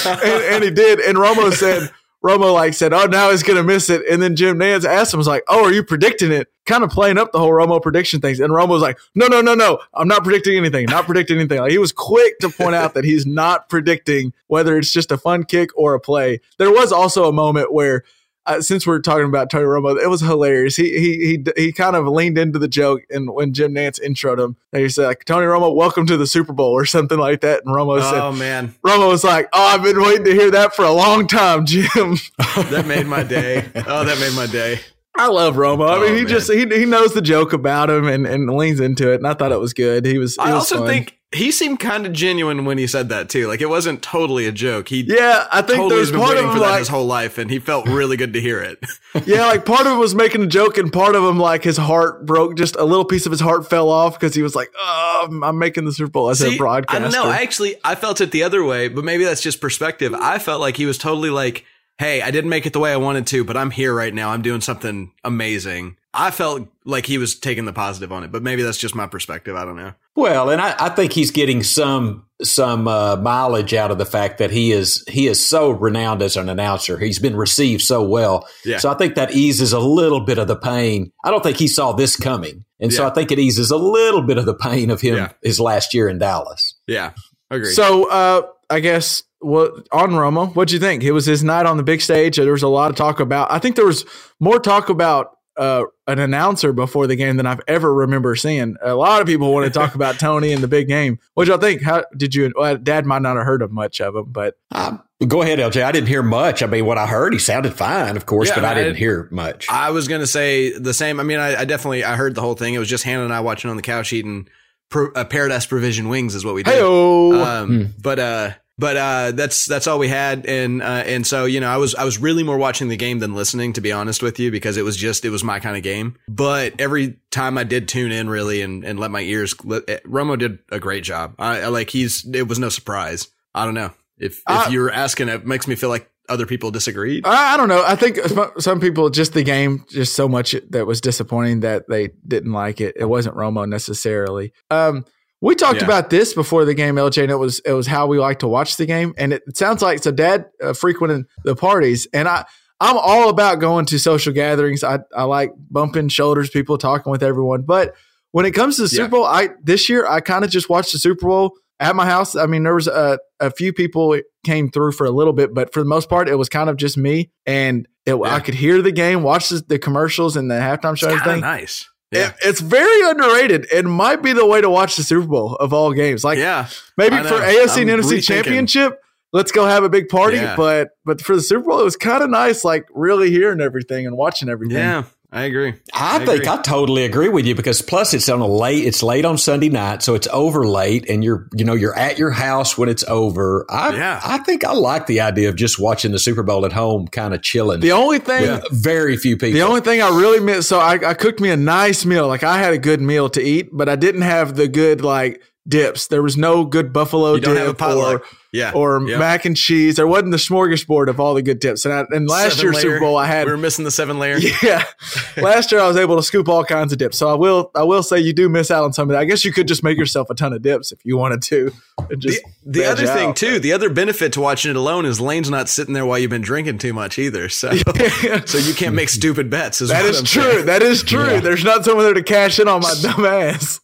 and, and he did. And Romo said. Romo like said, "Oh, now he's gonna miss it," and then Jim Nantz asked him, "Was like, oh, are you predicting it?" Kind of playing up the whole Romo prediction things, and Romo was like, "No, no, no, no, I'm not predicting anything. Not predicting anything." Like he was quick to point out that he's not predicting whether it's just a fun kick or a play. There was also a moment where uh, since we're talking about Tony Romo, it was hilarious. He he he he kind of leaned into the joke, and when Jim Nantz introed him, he said, like, "Tony Romo, welcome to the Super Bowl" or something like that. And Romo said, Oh man, Romo was like, "Oh, I've been waiting to hear that for a long time, Jim." that made my day. Oh, that made my day. I love Romo. I Oh, mean, he man. just he he knows the joke about him and and leans into it, and I thought it was good. He was. He I was also fun. think he seemed kind of genuine when he said that too. Like it wasn't totally a joke. He Yeah, I think totally there's been part of waiting him for that his whole life, and he felt really good to hear it. yeah, like part of it was making a joke, and part of him like his heart broke. Just a little piece of his heart fell off because he was like, "Oh, I'm- I'm making the Super Bowl as a broadcaster." I don't know. I actually I felt it the other way, but maybe that's just perspective. I felt like he was totally like, "Hey, I didn't make it the way I wanted to, but I'm here right now. I'm doing something amazing." I felt like he was taking the positive on it, but maybe that's just my perspective. I don't know. Well, and I, I think he's getting some some uh, mileage out of the fact that he is he is so renowned as an announcer. He's been received so well, Yeah. so I think that eases a little bit of the pain. I don't think he saw this coming, and so I think it eases a little bit of the pain of him Yeah. his last year in Dallas. Yeah, agree. So, uh, I guess what on Romo, what'd you think? It was his night on the big stage. There was a lot of talk about. I think there was more talk about uh, an announcer before the game than I've ever remember seeing. A lot of people want to talk about Tony and the big game. What y'all think? How did you? Well, Dad might not have heard of much of him, but Um, go ahead, LJ. I didn't hear much. I mean, what I heard, he sounded fine, of course, Yeah, but I I- didn't hear much. I was gonna say the same. I mean, I, I definitely I heard the whole thing. It was just Hannah and I watching on the couch eating pro, uh, Paradise Provision wings is what we did. Hey-o. Um, but uh, but uh, that's that's all we had, and uh, and so you know, I was I was really more watching the game than listening, to be honest with you, because it was just it was my kind of game. But every time I did tune in, really, and and let my ears, let, eh, Romo did a great job. I, I like he's it was no surprise. I don't know if if I- you're asking, it makes me feel like other people disagreed. I, I don't know. I think some- some people just the game just so much that was disappointing that they didn't like it. It wasn't Romo necessarily. Um, we talked Yeah. about this before the game, LJ, and it was it was how we like to watch the game. And it, sounds like so. Dad uh, frequented the parties, and I I'm all about going to social gatherings. I I like bumping shoulders, people talking with everyone. But when it comes to the Super Yeah. Bowl, I this year I kind of just watched the Super Bowl at my house. I mean, there was a a few people came through for a little bit, but for the most part, it was kind of just me. And it, I could hear the game, watch the, the commercials and the halftime show. It's and kind of everything. nice. Yeah. It, it's very underrated. It might be the way to watch the Super Bowl of all games. Like yeah. maybe for. AFC I'm NFC rethinking. Championship, let's go have a big party. Yeah. But but for the Super Bowl, it was kind of nice, like really hearing everything and watching everything. Yeah. I agree. I, I think agree. I totally agree with you because plus it's on a late it's late on Sunday night, so it's over late and you're you know, you're at your house when it's over. I Yeah. I think I like the idea of just watching the Super Bowl at home, kind of chilling. The only thing very few people. The only thing I really miss, so I, I cooked me a nice meal. Like I had a good meal to eat, but I didn't have the good like dips. There was no good buffalo dip have a potluck. or Yeah. or Yep. mac and cheese. There wasn't the smorgasbord of all the good dips. And I, and last Seven year's layer. Super Bowl, I had We were missing the seven layer. yeah. last year I was able to scoop all kinds of dips. So I will I will say you do miss out on some of that. I guess you could just make yourself a ton of dips if you wanted to. and The, just the veg other thing too, the other benefit to watching it alone is Lane's not sitting there while you've been drinking too much either. So, so you can't make stupid bets. Is That what is I'm true. saying. That is true. There's not someone there to cash in on my dumb ass.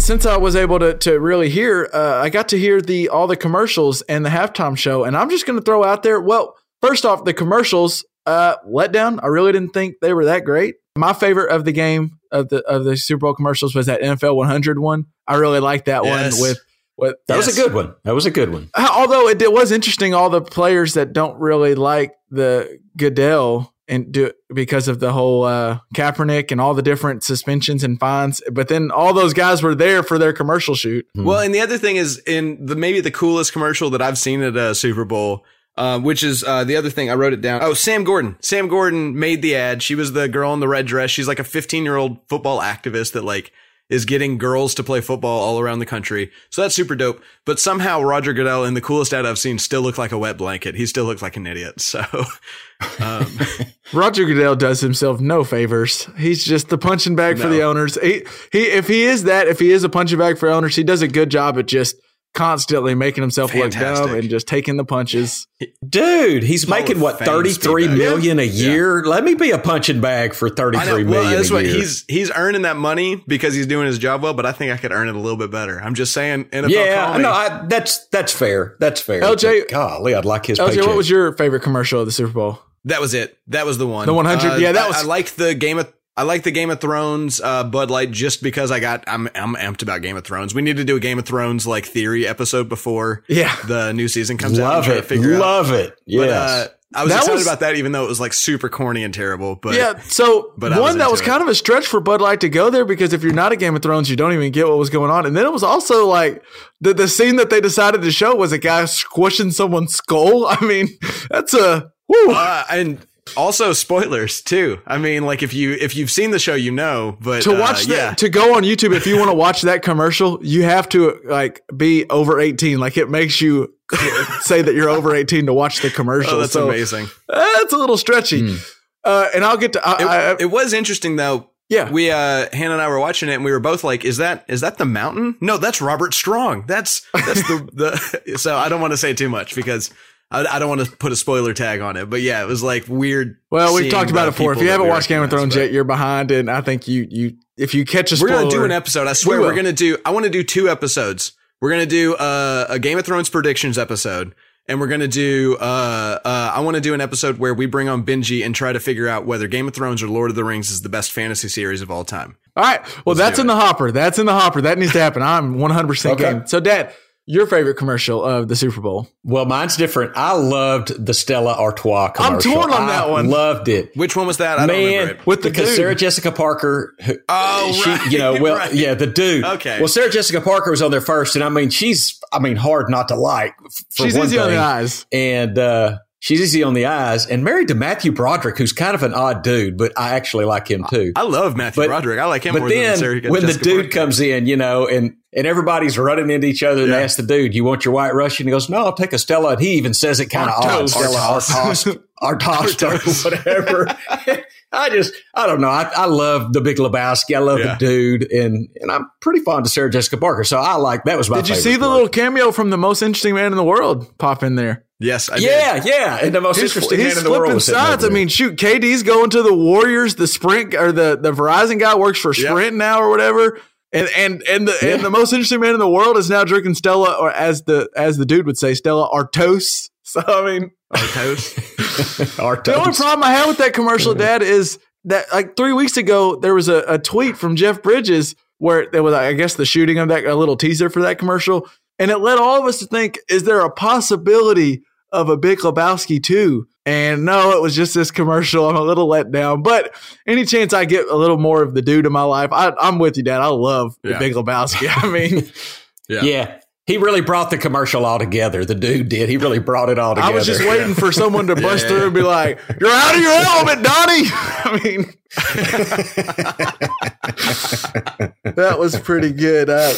Since I was able to, to really hear, uh, I got to hear the all the commercials and the halftime show, and I'm just going to throw out there. Well, first off, the commercials uh, let down. I really didn't think they were that great. My favorite of the game of the of the Super Bowl commercials was that NFL 100 one. I really liked that Yes. one with with that was a good one. That was a good one. although it, it was interesting, all the players that don't really like the Goodell and do because of the whole uh, Kaepernick and all the different suspensions and fines. But then all those guys were there for their commercial shoot. Well, and the other thing is in the maybe the coolest commercial that I've seen at a Super Bowl, uh, which is uh, the other thing I wrote it down. Oh, Sam Gordon. Sam Gordon made the ad. She was the girl in the red dress. She's like a 15 year old football activist that like is getting girls to play football all around the country. So that's super dope. But somehow Roger Goodell in the coolest ad I've seen still looked like a wet blanket. He still looks like an idiot. So, um, Roger Goodell does himself no favors. He's just the punching bag for the owners. He, he if he is that, if he is a punching bag for owners, he does a good job at just constantly making himself look dumb and just taking the punches. Dude, he's Hall making what thirty three million thirty three a year. Let me be a punching bag for thirty I Well, million that's a what year. he's he's earning that money because he's doing his job well. But I think I could earn it a little bit better. I'm just saying. NFL yeah, call me. no, I, that's that's fair. That's fair. LJ But golly, I'd like his LJ, paycheck. what was your favorite commercial of the Super Bowl? That was it. That was the one. The 100 uh, yeah, that I- was- I, like the Game of. I like the Game of Thrones uh, Bud Light just because I got I'm I'm amped about Game of Thrones. We need to do a Game of Thrones like theory episode before Yeah. the new season comes out. and love it? Love it. Yes. But, uh, I was That excited was- about that, even though it was like super corny and terrible. But yeah, so but I was one that was it. kind of a stretch for Bud Light to go there because if you're not a Game of Thrones, you don't even get what was going on. And then it was also like the the scene that they decided to show was a guy squishing someone's skull. I mean, that's a uh, and also spoilers too. I mean, like if you if you've seen the show, you know. But to uh, watch that yeah. to go on YouTube if you want to watch that commercial, you have to like be over 18. Like it makes you say that you're over 18 to watch the commercial. Oh, that's so, amazing. That's a little stretchy. Uh, and I'll get to I, It, I, it was interesting though. yeah. We uh Hannah and I were watching it and we were both like, is that is that the mountain? No, that's Robert Strong. That's that's the the so I don't want to say too much because I, I don't want to put a spoiler tag on it. But yeah, it was like weird. Well, we've talked about it before. If you haven't watched Game of Thrones yet, you're behind. And I think you you if you catch a We're gonna do an episode. I swear we we're gonna do. I want to do two episodes. We're gonna do uh, a Game of Thrones predictions episode, and we're gonna do. Uh, uh, I want to do an episode where we bring on Benji and try to figure out whether Game of Thrones or Lord of the Rings is the best fantasy series of all time. All right. Well, that's do in the hopper. That's in the hopper. That needs to happen. I'm 100 percent Okay. game. So, Dad, your favorite commercial of the Super Bowl? Well, mine's different. I loved the Stella Artois commercial. I'm torn on that I one. Loved it. Which one was that? I don't remember Man, it. With the because dude. Sarah Jessica Parker, who- Oh, she, right, you know, well, right. yeah, the dude. Okay. Well, Sarah Jessica Parker was on there first, and I mean, she's, I mean, hard not to like. For She's one easy on the eyes. and uh, she's easy on the eyes, and married to Matthew Broderick, who's kind of an odd dude, but I actually like him too. I love Matthew But- Broderick. I like him But more then than Sarah when the dude Parker. comes in, you know, and and everybody's running into each other, and Yeah. they ask the dude, "You want your White Russian?" He goes, "No, I'll take a Stella." And he even says it kind of odd. Stella Artois. or whatever. I just, I don't know. I, I love the Big Lebowski. I love Yeah. the dude, and and I'm pretty fond of Sarah Jessica Parker. So I like that was my. Did you see the part. little cameo from the most interesting man in the world pop in there? Yes, I did. Yeah, yeah, and the most He's, interesting man he's in the world flipping was sides. I mean, shoot, KD's going to the Warriors. The Sprint or the the Verizon guy works for Yeah. Sprint now or whatever. And and and the and the most interesting man in the world is now drinking Stella, or as the as the dude would say, Stella Artos. So I mean, Artois. there. Artois. the only problem I had with that commercial, Dad, is that like three weeks ago there was a, a tweet from Jeff Bridges where there was, I guess, the shooting of that a little teaser for that commercial, and it led all of us to think: Is there a possibility of a Big Lebowski too? And no, it was just this commercial. I'm a little let down, but any chance I get a little more of the dude in my life, I, I'm with you, Dad. I love the Big Lebowski. I mean, Yeah. Yeah. He really brought the commercial all together. The dude did. He really brought it all together. I was just waiting for someone to bust yeah, through and be like, "You're out of your element, Donnie." I mean, that was pretty good. Uh,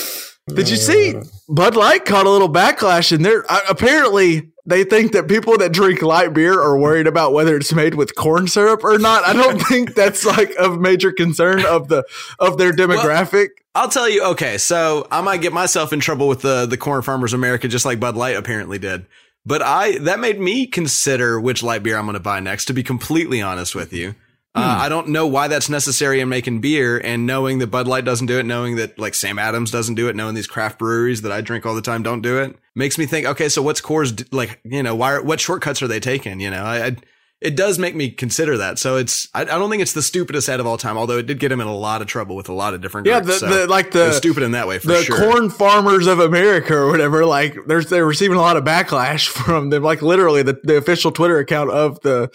did you see Bud Light caught a little backlash, and they're uh, apparently they think that people that drink light beer are worried about whether it's made with corn syrup or not. I don't think that's like a major concern of the of their demographic. I'll tell you. Okay, so I might get myself in trouble with the the Corn Farmers America, just like Bud Light apparently did. But I that made me consider which light beer I'm going to buy next. To be completely honest with you, uh, I don't know why that's necessary in making beer. And knowing that Bud Light doesn't do it, knowing that like Sam Adams doesn't do it, knowing these craft breweries that I drink all the time don't do it, makes me think. Okay, so what's Coors like? You know, why? Are, what shortcuts are they taking? You know, I. I it does make me consider that. So it's, I, I don't think it's the stupidest ad of all time, although it did get him in a lot of trouble with a lot of different Yeah, groups. the, so the like the stupid in that way for the sure. corn farmers of America or whatever, like there's they're receiving a lot of backlash from them. Like literally the, the official Twitter account of the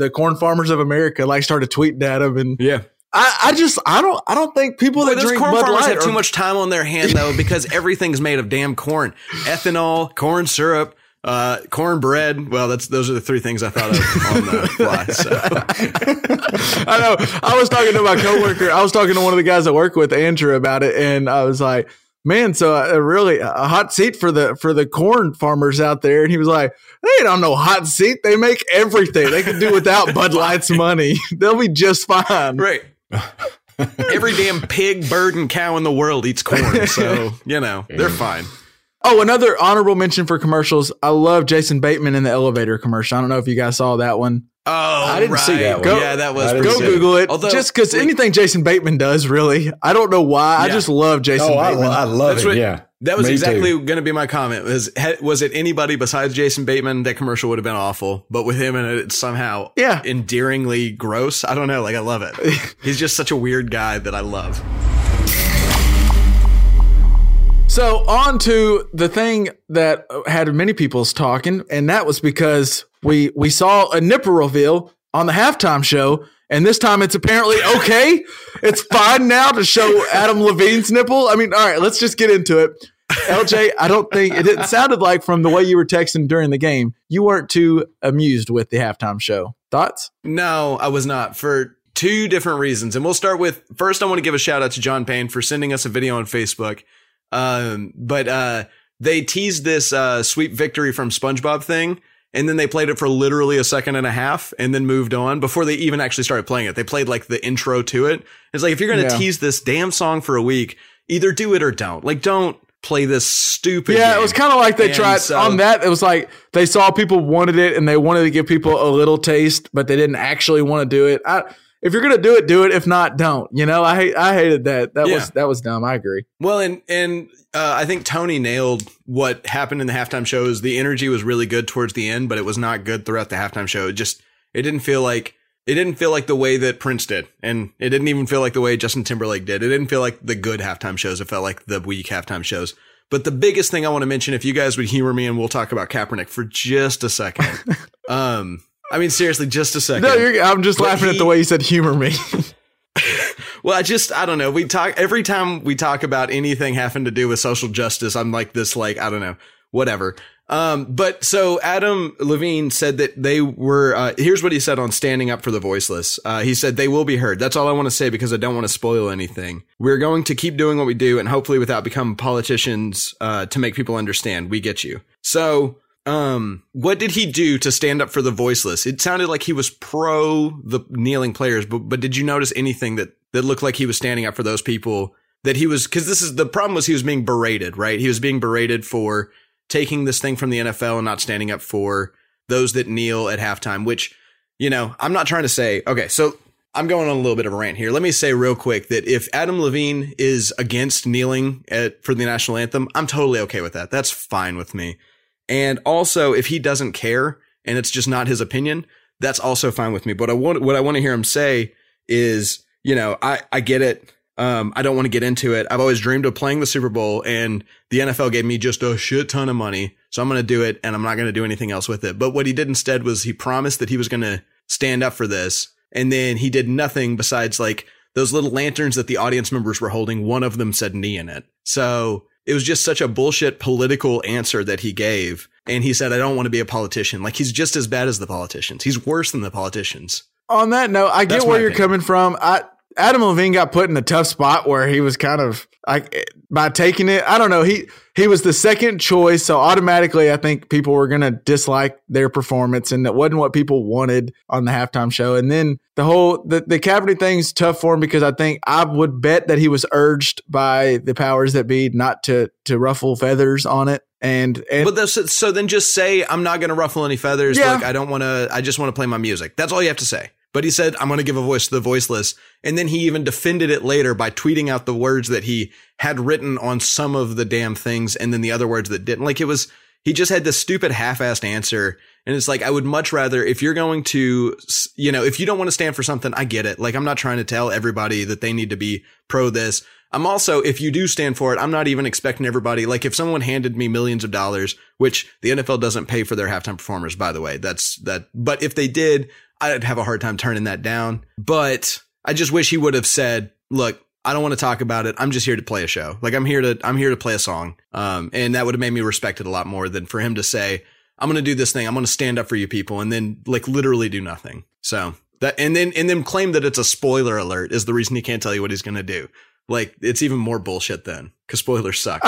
the corn farmers of America like started tweeting at them and yeah. I, I just I don't I don't think people Boy, that drink corn Bud farmers Light have too much time on their hand though, because everything's made of damn corn, ethanol, corn syrup, uh, corn bread. Well, that's those are the three things I thought of on the fly. So I know. I was talking to my coworker. I was talking to one of the guys I work with, Andrew, about it, and I was like, "Man, so uh, really a hot seat for the for the corn farmers out there." And he was like, "They don't know hot seat. They make everything. They can do without Bud Light's money. They'll be just fine." right. Every damn pig, bird, and cow in the world eats corn, so you know they're fine. Oh, another honorable mention for commercials. I love Jason Bateman in the elevator commercial. I don't know if you guys saw that one. Oh, I didn't see that one. Go- yeah, that was I Go. Google it. Although, just because like, anything Jason Bateman does, really. I don't know why. I just love Jason Oh, I, Bateman. lo- I love That's it. what- yeah, That was Me exactly going to be my comment. Was was it anybody besides Jason Bateman? That commercial would have been awful, but with him in it, it's somehow Yeah. endearingly gross. I don't know, like I love it. He's just such a weird guy that I love. So on to the thing that had many people's talking, and that was because we we saw a nipple reveal on the halftime show, and this time it's apparently okay. it's fine now to show Adam Levine's nipple. I mean, all right, let's just get into it. LJ, I don't think it, it sounded like from the way you were texting during the game, you weren't too amused with the halftime show. Thoughts? No, I was not for two different reasons, and we'll start with first. I want to give a shout out to John Payne for sending us a video on Facebook. Um, but uh, they teased this uh, sweet victory from SpongeBob thing. And then they played it for literally a second and a half and then moved on before they even actually started playing it. They played like the intro to it. It's like, if you're going to Yeah. tease this damn song for a week, either do it or don't. Like, don't play this stupid. Yeah, game. it was kind of like they And tried so- on that. It was like they saw people wanted it and they wanted to give people a little taste, but they didn't actually want to do it. I, if you're gonna do it, do it. If not, don't. You know, I hate, I hated that. That Yeah. was that was dumb. I agree. Well, and and uh, I think Tony nailed what happened in the halftime shows. The energy was really good towards the end, but it was not good throughout the halftime show. It just it didn't feel like it didn't feel like the way that Prince did, and it didn't even feel like the way Justin Timberlake did. It didn't feel like the good halftime shows. It felt like the weak halftime shows. But the biggest thing I want to mention, if you guys would humor me, and we'll talk about Kaepernick for just a second. um, I mean, seriously, just a second. No, you're, I'm just But laughing at the way you said humor me. Well, I just I don't know. We talk every time we talk about anything having to do with social justice. I'm like this, like I don't know, whatever. Um, but so Adam Levine said that they were. Uh, here's what he said on standing up for the voiceless. Uh, he said they will be heard. That's all I want to say because I don't want to spoil anything. We're going to keep doing what we do, and hopefully, without becoming politicians, uh, to make people understand. We get you. So um, what did he do to stand up for the voiceless? It sounded like he was pro the kneeling players, but but did you notice anything that that looked like he was standing up for those people? That he was because this is the problem was he was being berated, right? He was being berated for taking this thing from the NFL and not standing up for those that kneel at halftime. Which you know, I'm not trying to say okay, so. I'm going on a little bit of a rant here. Let me say real quick that if Adam Levine is against kneeling at, for the national anthem, I'm totally okay with that. That's fine with me. And also, if he doesn't care and it's just not his opinion, that's also fine with me. But I want what I want to hear him say is, you know, I I get it. Um, I don't want to get into it. I've always dreamed of playing the Super Bowl, and the NFL gave me just a shit ton of money, so I'm going to do it, and I'm not going to do anything else with it. But what he did instead was he promised that he was going to stand up for this, and then he did nothing besides like those little lanterns that the audience members were holding. One of them said knee in it, so it was just such a bullshit political answer that he gave. And he said, I don't want to be a politician. Like he's just as bad as the politicians. He's worse than the politicians. On that note, I get That's where you're opinion. coming from. I Adam Levine got put in a tough spot where he was kind of like by taking it. I don't know. He he was the second choice, so automatically I think people were going to dislike their performance, and it wasn't what people wanted on the halftime show. And then the whole the the Kaepernick thing's tough for him because I think I would bet that he was urged by the powers that be not to to ruffle feathers on it. And and But that's, so then just say, I'm not going to ruffle any feathers. Yeah. Like I don't want to, I just want to play my music. That's all you have to say. But he said, I'm going to give a voice to the voiceless. And then he even defended it later by tweeting out the words that he had written on some of the damn things and then the other words that didn't. Like it was, he just had this stupid half-assed answer. And it's like, I would much rather, if you're going to, you know, if you don't want to stand for something, I get it. Like, I'm not trying to tell everybody that they need to be pro this. I'm also, if you do stand for it, I'm not even expecting everybody. Like, if someone handed me millions of dollars, which the NFL doesn't pay for their halftime performers, by the way, that's that. But if they did, I'd have a hard time turning that down. But I just wish he would have said, look, I don't want to talk about it. I'm just here to play a show. Like I'm here to, I'm here to play a song. Um, and that would have made me respect it a lot more than for him to say, I'm going to do this thing. I'm going to stand up for you people and then like literally do nothing. So that, and then, and then claim that it's a spoiler alert is the reason he can't tell you what he's going to do. Like it's even more bullshit then because spoilers suck.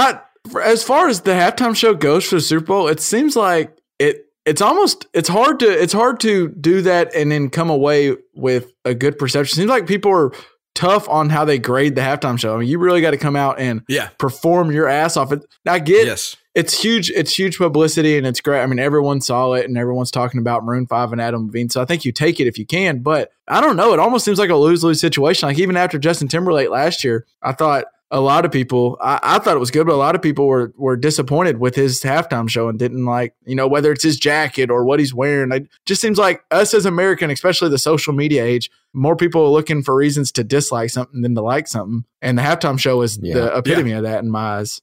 For- as far as the halftime show goes for the Super Bowl, it seems like it. It's almost it's hard to it's hard to do that and then come away with a good perception. Seems like people are tough on how they grade the halftime show. I mean, you really got to come out and yeah. perform your ass off. It. I get yes. it's huge. It's huge publicity and it's great. I mean, everyone saw it and everyone's talking about Maroon Five and Adam Levine. So I think you take it if you can. But I don't know. It almost seems like a lose lose situation. Like even after Justin Timberlake last year, I thought a lot of people. I, I thought it was good, but a lot of people were were disappointed with his halftime show and didn't like you know whether it's his jacket or what he's wearing. It just seems like us as American, especially the social media age, more people are looking for reasons to dislike something than to like something. And the halftime show is Yeah. the epitome of that in my eyes.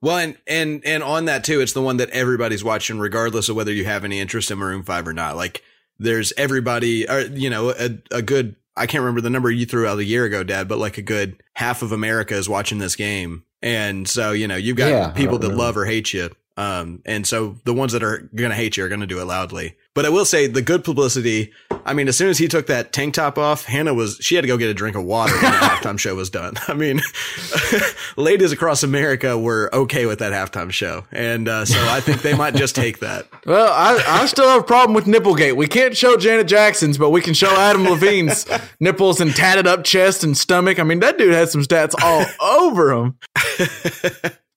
Well, and, and and on that too, it's the one that everybody's watching, regardless of whether you have any interest in Maroon Five or not. Like, there's everybody, or you know, a, a good. I can't remember the number you threw out a year ago, Dad, but like a good half of America is watching this game, and so you know, you've got Yeah, people that remember. love or hate you. Um, and so the ones that are going to hate you are going to do it loudly. But I will say the good publicity. I mean, as soon as he took that tank top off, Hannah was, she had to go get a drink of water when the halftime show was done. I mean, ladies across America were okay with that halftime show. And, uh, so I think they might just take that. Well, I, I still have a problem with Nipplegate. We can't show Janet Jackson's, but we can show Adam Levine's nipples and tatted up chest and stomach. I mean, that dude had some stats all over him.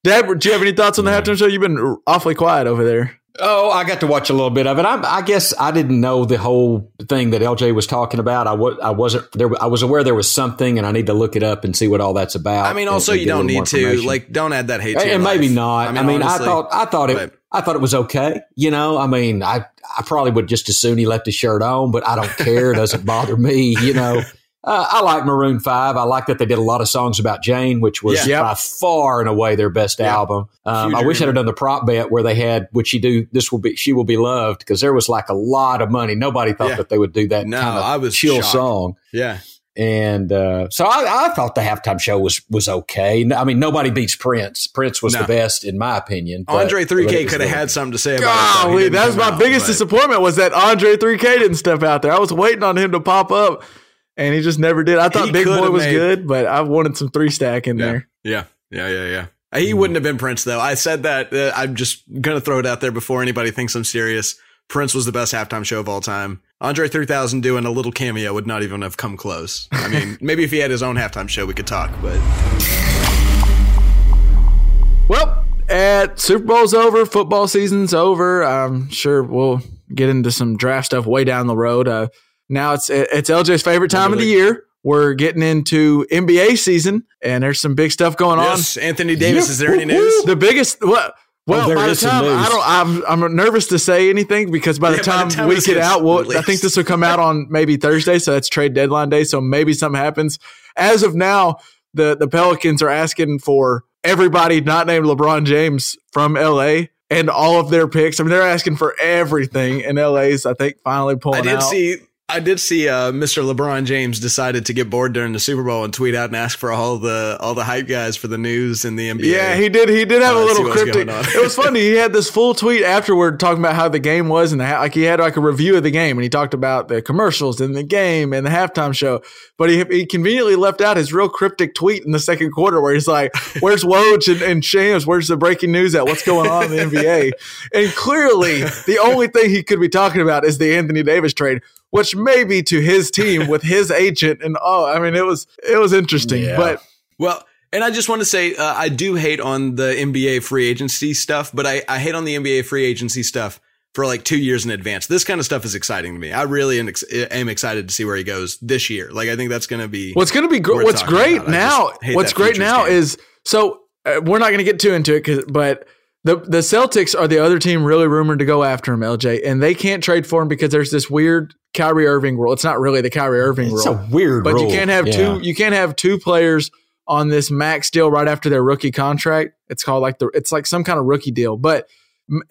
Dad, do you have any thoughts on the halftime show? You've been awfully quiet over there. Oh, I got to watch a little bit of it. I, I guess I didn't know the whole thing that LJ was talking about. I was I wasn't there. I was aware there was something, and I need to look it up and see what all that's about. I mean, also and you don't need to like, don't add that hate to and, your and maybe not. I mean, I, honestly, thought I thought it but- I thought it was okay. You know, I mean, I I probably would just as soon he left his shirt on, but I don't care. It doesn't bother me. You know, Uh, I like Maroon Five. I like that they did a lot of songs about Jane, which was Yeah. by far and away their best album. Um, I wish I'd have done the prop bet where they had "Would she do this? Will be she will be loved?" because there was like a lot of money. Nobody thought Yeah. that they would do that No, kind of I was chill shocked. song. Yeah. And uh, so I, I thought the halftime show was was okay. I mean, nobody beats Prince. Prince was No. the best in my opinion. but- Andre 3K could have had something to say about it. Golly, didn't that was my out, biggest but- disappointment was that Andre 3K didn't step out there. I was waiting on him to pop up, and he just never did. I thought He Big Boi was made- good, but I wanted some three stack in Yeah. there. Yeah. Yeah. Yeah. Yeah. He wouldn't have been Prince though. I said that. Uh, I'm just going to throw it out there before anybody thinks I'm serious. Prince was the best halftime show of all time. Andre 3000 doing a little cameo would not even have come close. I mean, maybe if he had his own halftime show, we could talk, but Well, at Super Bowl's over, football season's over. I'm sure we'll get into some draft stuff way down the road. Uh, now it's it's LJ's favorite time of the year. We're getting into NBA season, and there's some big stuff going yes, Anthony Davis, is there any news? The biggest what? Well, Oh, by the time. I don't, I'm I'm nervous to say anything because by the Yeah, by the time, time we get out, we'll, I think this will come out on maybe Thursday, so that's trade deadline day. So maybe something happens. As of now, the the Pelicans are asking for everybody not named LeBron James from LA and all of their picks. I mean, they're asking for everything, and LA's I think finally pulling I did out. see. I did see uh, Mr. LeBron James decided to get bored during the Super Bowl and tweet out and ask for all the all the hype guys for the news and the NBA. Yeah, he did. He did have Uh, a little cryptic. it was funny. He had this full tweet afterward talking about how the game was, and the, like he had like a review of the game, and he talked about the commercials and the game and the halftime show. But he he conveniently left out his real cryptic tweet in the second quarter, where he's like, "Where's Woj and, and Shams? Where's the breaking news at? What's going on in the NBA?" And clearly, the only thing he could be talking about is the Anthony Davis trade. Which may be to his team with his agent and all. I mean it was it was interesting, Yeah. but Well, and I just want to say uh, I do hate on the NBA free agency stuff, but I, I hate on the NBA free agency stuff for like two years in advance. This kind of stuff is exciting to me. I really am, ex- am excited to see where he goes this year. Like I think that's going to be. What's going to be gr- what's great. Now? What's great now game. is so uh, we're not going to get too into it, 'cause- but the the Celtics are the other team really rumored to go after him, LJ, and they can't trade for him because there's this weird Kyrie Irving rule. It's not really the Kyrie Irving It's rule, It's a weird but rule. you can't have Yeah. two. You can't have two players on this max deal right after their rookie contract. It's called like the. It's like some kind of rookie deal, but. M-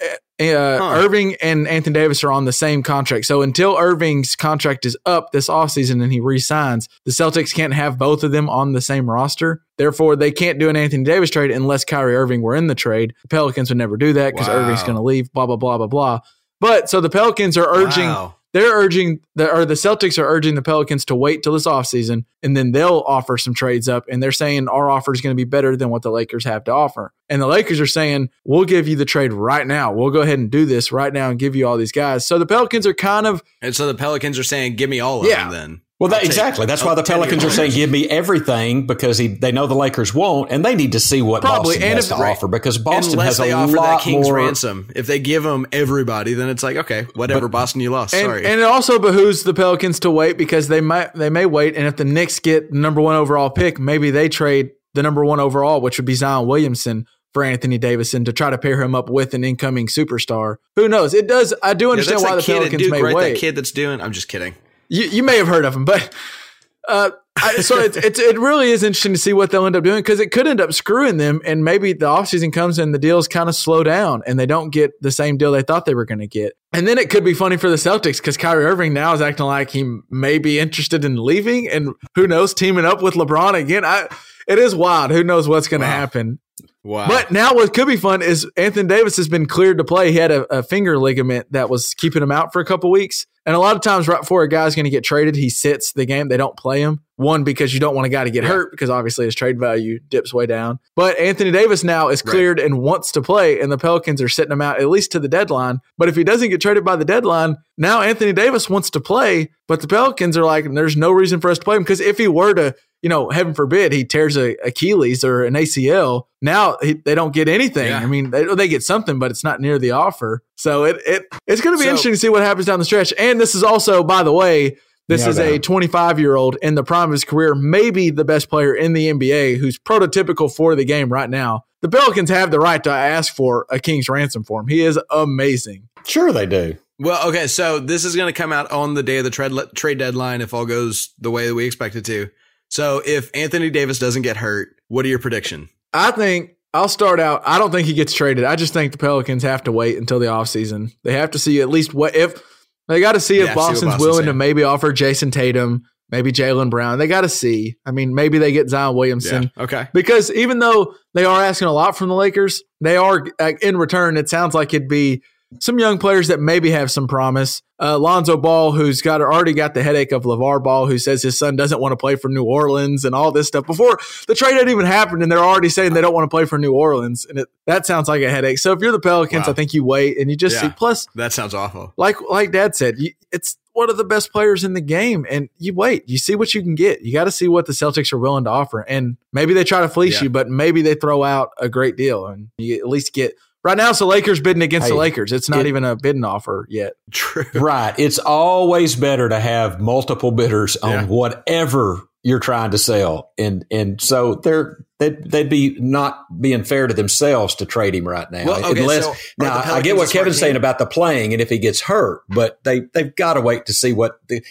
Uh, Huh. Irving and Anthony Davis are on the same contract. So until Irving's contract is up this offseason and he re-signs, the Celtics can't have both of them on the same roster. Therefore, they can't do an Anthony Davis trade unless Kyrie Irving were in the trade. The Pelicans would never do that because Wow. Irving's going to leave, blah, blah, blah, blah, blah. But so the Pelicans are urging Wow. They're urging the or the Celtics are urging the Pelicans to wait till this offseason and then they'll offer some trades up and they're saying our offer is going to be better than what the Lakers have to offer. And the Lakers are saying, "We'll give you the trade right now. We'll go ahead and do this right now and give you all these guys." So the Pelicans are kind of And so the Pelicans are saying, "Give me all of Yeah. them." Then. Well, that, exactly. That's I'll why the Pelicans are saying, "Give me everything," because he, they know the Lakers won't, and they need to see what Probably, Boston and has if- to right. offer. Because Boston Unless has they a offer lot that king's more. ransom. If they give them everybody, then it's like, okay, whatever, Boston, you lost. and, Sorry. and it also behooves the Pelicans to wait because they might they may wait and if the Knicks get the number 1 overall pick, maybe they trade the number 1 overall, which would be Zion Williamson for Anthony Davison to try to pair him up with an incoming superstar. Who knows? It does I do understand that's why the Pelicans Duke, may right? wait. That kid that's doing. I'm just kidding. You, you may have heard of him, but uh, I, so it's, it's it really is interesting to see what they'll end up doing because it could end up screwing them, and maybe the offseason comes and the deals kind of slow down and they don't get the same deal they thought they were going to get. And then it could be funny for the Celtics because Kyrie Irving now is acting like he may be interested in leaving, and who knows, teaming up with LeBron again. I it is wild. Who knows what's going to Wow. happen? Wow. But now what could be fun is Anthony Davis has been cleared to play. He had a, a finger ligament that was keeping him out for a couple weeks. And a lot of times right before a guy's going to get traded, he sits the game. They don't play him. One, because you don't want a guy to get hurt because obviously his trade value dips way down. But Anthony Davis now is Right. cleared and wants to play, and the Pelicans are sitting him out at least to the deadline. But if he doesn't get traded by the deadline, now Anthony Davis wants to play, but the Pelicans are like, there's no reason for us to play him because if he were to you know, heaven forbid he tears a Achilles or an ACL. Now he, they don't get anything. Yeah. I mean, they, they get something, but it's not near the offer. So it, it it's going to be So- interesting to see what happens down the stretch. And this is also, by the way, this No is a 25 year old in the prime of his career, maybe the best player in the NBA, who's prototypical for the game right now. The Pelicans have the right to ask for a king's ransom for him. He is amazing. Sure, they do. Well, okay, so this is going to come out on the day of the trade trade deadline if all goes the way that we expect it to. So if Anthony Davis doesn't get hurt, what are your prediction? I think I'll start out. I don't think he gets traded. I just think the Pelicans have to wait until the offseason. They have to see at least what if they got to see if Yeah, see Boston's Boston's willing to maybe offer Jayson Tatum, maybe Jaylen Brown. They got to see. I mean, maybe they get Zion Williamson. Okay. Because even though they are asking a lot from the Lakers, they are uh, in return. It sounds like it'd be some young players that maybe have some promise. Uh, Lonzo Ball, who's got already got the headache of LeVar Ball, who says his son doesn't want to play for New Orleans and all this stuff. Before the trade hadn't even happened, and they're already saying they don't want to play for New Orleans, and it, that sounds like a headache. So if you're the Pelicans, Wow. I think you wait and you just Yeah. see. Plus, That sounds awful. like like Dad said, you, it's one of the best players in the game, and you wait, you see what you can get. You got to see what the Celtics are willing to offer, and maybe they try to fleece Yeah. you, but maybe they throw out a great deal, and you at least get. Right now, it's the Lakers bidding against the Lakers. It's not it- even a bidding offer yet. True. Right. It's always better to have multiple bidders on Yeah. whatever you're trying to sell. And and so they're they'd, they'd be not being fair to themselves to trade him right now. Well, okay, Unless so now I get what Kevin's saying about the playing and if he gets hurt, but they they've got to wait to see what the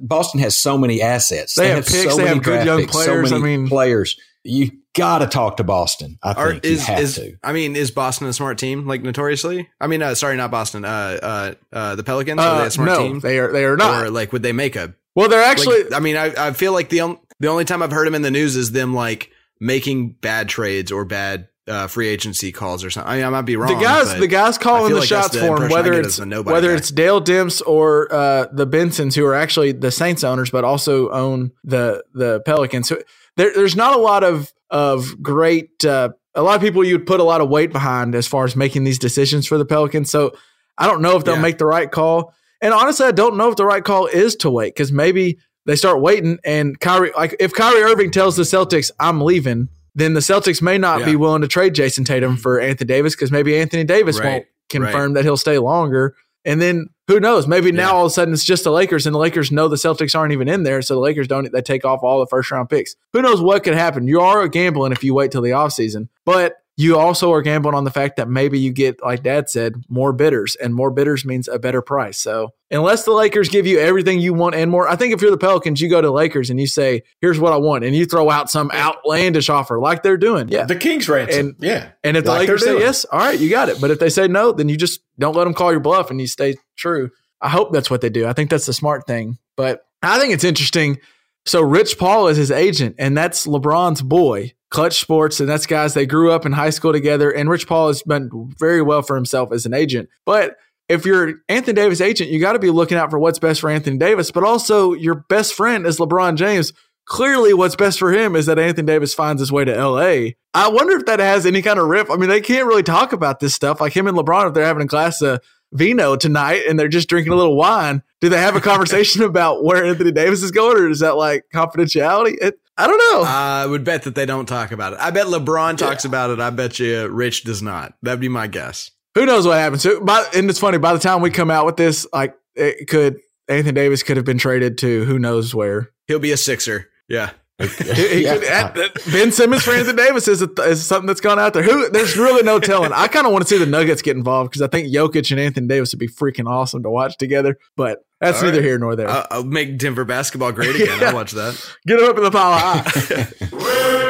Boston has so many assets. They have picks, they many have good young players. So I mean- players. You got to talk to Boston. I Are, think you is, have is, to. I mean, is Boston a smart team? Like notoriously? I mean, uh, sorry, not Boston. Uh, uh, uh, the Pelicans. are they Uh, a smart no, team? they are. They are not. Or like, would they make a? well, they're actually. Like, I mean, I, I feel like the on, the only time I've heard them in the news is them like making bad trades or bad uh, free agency calls or something. I mean, I might be wrong. the guys, the guys calling the like shots the for him, whether it's whether guy. it's Dell Demps or uh, the Bensons, who are actually the Saints owners, but also own the the Pelicans. So there, there's not a lot of of great. Uh, a lot of people you'd put a lot of weight behind as far as making these decisions for the Pelicans. So I don't know if they'll Yeah. make the right call. And honestly, I don't know if the right call is to wait because maybe they start waiting and Kyrie, like if Kyrie Irving tells the Celtics, I'm leaving, then the Celtics may not be willing to trade Jayson Tatum for Anthony Davis because maybe Anthony Davis Right, won't confirm that he'll stay longer. And then who knows? Maybe now all of a sudden it's just the Lakers, and the Lakers know the Celtics aren't even in there, so the Lakers don't. They take off all the first round picks. Who knows what could happen? You are gambling if you wait till the offseason, but you also are gambling on the fact that maybe you get, like Dad said, more bidders, and more bidders means a better price. So unless the Lakers give you everything you want and more, I think if you're the Pelicans, you go to the Lakers and you say, "Here's what I want," and you throw out some outlandish offer like they're doing. Yeah, The King's ransom. And- yeah. and if the Like Lakers say doing. yes, all right, you got it. But if they say no, then you just don't let them call your bluff and you stay true. I hope that's what they do. I think that's the smart thing. But I think it's interesting. So Rich Paul is his agent, and that's LeBron's boy, Klutch Sports, and that's guys they grew up in high school together. And Rich Paul has done very well for himself as an agent. But if you're Anthony Davis agent, you got to be looking out for what's best for Anthony Davis. But also, your best friend is LeBron James. Clearly, what's best for him is that Anthony Davis finds his way to LA. I wonder if that has any kind of rip. I mean, they can't really talk about this stuff. Like him and LeBron, if they're having a glass of vino tonight and they're just drinking a little wine, do they have a conversation about where Anthony Davis is going, or is that like confidentiality? It, I don't know. I would bet that they don't talk about it. I bet LeBron talks about it. I bet you Rich does not. That'd be my guess. Who knows what happens? By, and it's funny. By the time we come out with this, like it could Anthony Davis could have been traded to who knows where. He'll be a Sixer. Yeah. He- he Yeah. could- that- that- ben Simmons for Anthony Davis is, a, is something that's gone out there. Who there's really no telling. I kind of want to see the Nuggets get involved because I think Jokic and Anthony Davis would be freaking awesome to watch together. But that's All neither right. here nor there. I'll, I'll make Denver basketball great again. Yeah. I'll watch that. Get him up in the pile of high.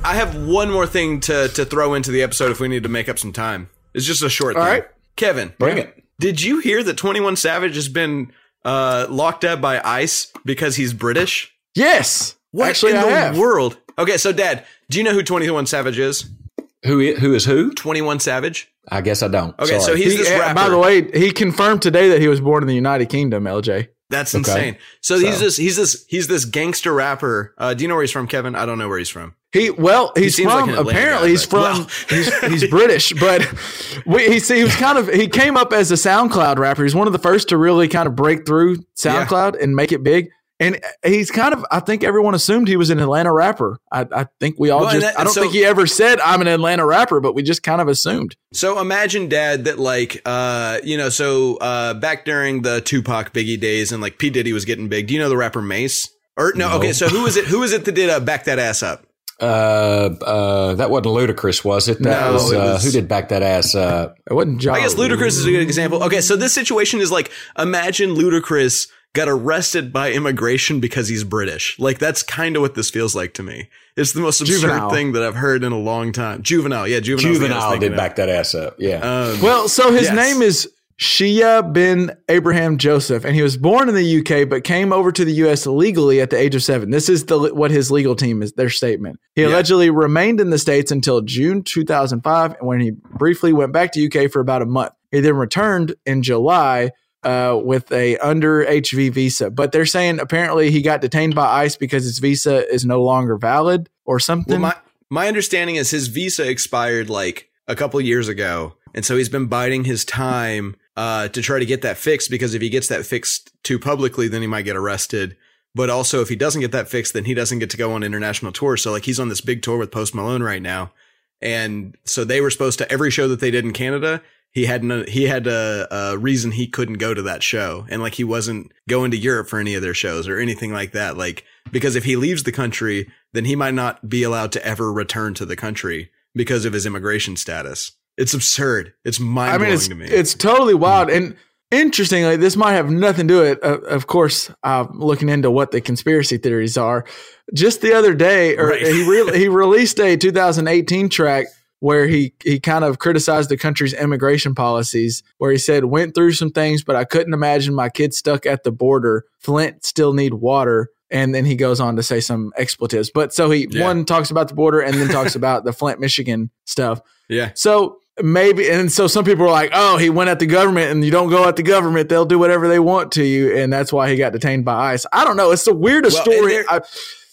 I have one more thing to to throw into the episode if we need to make up some time. It's just a short All thing. right. Kevin, Bring it. did you hear that 21 Savage has been uh, locked up by ICE because he's British? yes, What actually in I the have. world? Okay, so Dad, do you know who 21 Savage is? Who who is who? 21 Savage? I guess I don't. Okay, so he's He- this uh, rapper. by the way, he confirmed today that he was born in the United Kingdom. LJ. That's Okay. insane. So, he's this he's this he's this gangster rapper. Uh, do you know where he's from, Kevin? I don't know where he's from. He well, he's like from Atlanta apparently guy, he's from well. he's, he's British, but we, he see he was kind of he came up as a SoundCloud rapper. He's one of the first to really kind of break through SoundCloud and make it big. And he's kind of I think everyone assumed he was an Atlanta rapper. I, I think we all Well, just that- I don't so- think he ever said I'm an Atlanta rapper, but we just kind of assumed. So imagine, Dad, that like, uh, you know, so uh, back during the Tupac Biggie days and like P Diddy was getting big. Do you know the rapper Mase? Or no, No. okay. So who is it? Who is it that did uh, back that ass up? Uh, uh, that wasn't Ludacris, was it? That No, was, it uh, who did back that ass up? It wasn't John. I guess Ludacris is a good example. Okay, so this situation is like imagine Ludacris got arrested by immigration because he's British. Like that's kind of what this feels like to me. It's the most absurd Juvenile. thing that I've heard in a long time. Juvenile, yeah, juvenile. Juvenile did back that ass up. Yeah. Um, Well, so his Yes. name is Shia bin Abraham Joseph, and he was born in the UK but came over to the US legally at the age of seven. This is the what his legal team is their statement. He Yeah. allegedly remained in the States until June 2005, when he briefly went back to UK for about a month. He then returned in July uh, with a under HV visa, but they're saying apparently he got detained by ICE because his visa is no longer valid or something. Well, my my understanding is his visa expired like a couple years ago, and so he's been biding his time uh, to try to get that fixed. Because if he gets that fixed too publicly, then he might get arrested. But also, if he doesn't get that fixed, then he doesn't get to go on international tour. So, like, he's on this big tour with Post Malone right now, and so they were supposed to every show that they did in Canada. He had no, he had a, a reason he couldn't go to that show, and like he wasn't going to Europe for any of their shows or anything like that. Like because if he leaves the country, then he might not be allowed to ever return to the country because of his immigration status. It's absurd. It's mind I blowing mean, it's, to me. it's totally wild. And interestingly, this might have nothing to do with it. Uh, of course, I'm looking into what the conspiracy theories are. Just the other day, or Right. he re- he released a 2018 track where he he kind of criticized the country's immigration policies, where he said went through some things, but I couldn't imagine my kids stuck at the border. Flint still need water. And then he goes on to say some expletives. But so he Yeah. one talks about the border and then talks about the Flint, Michigan stuff. yeah. So maybe, and so some people are like, oh, he went at the government and you don't go at the government. They'll do whatever they want to you. And that's why he got detained by ICE. I don't know. It's the weirdest Well, story.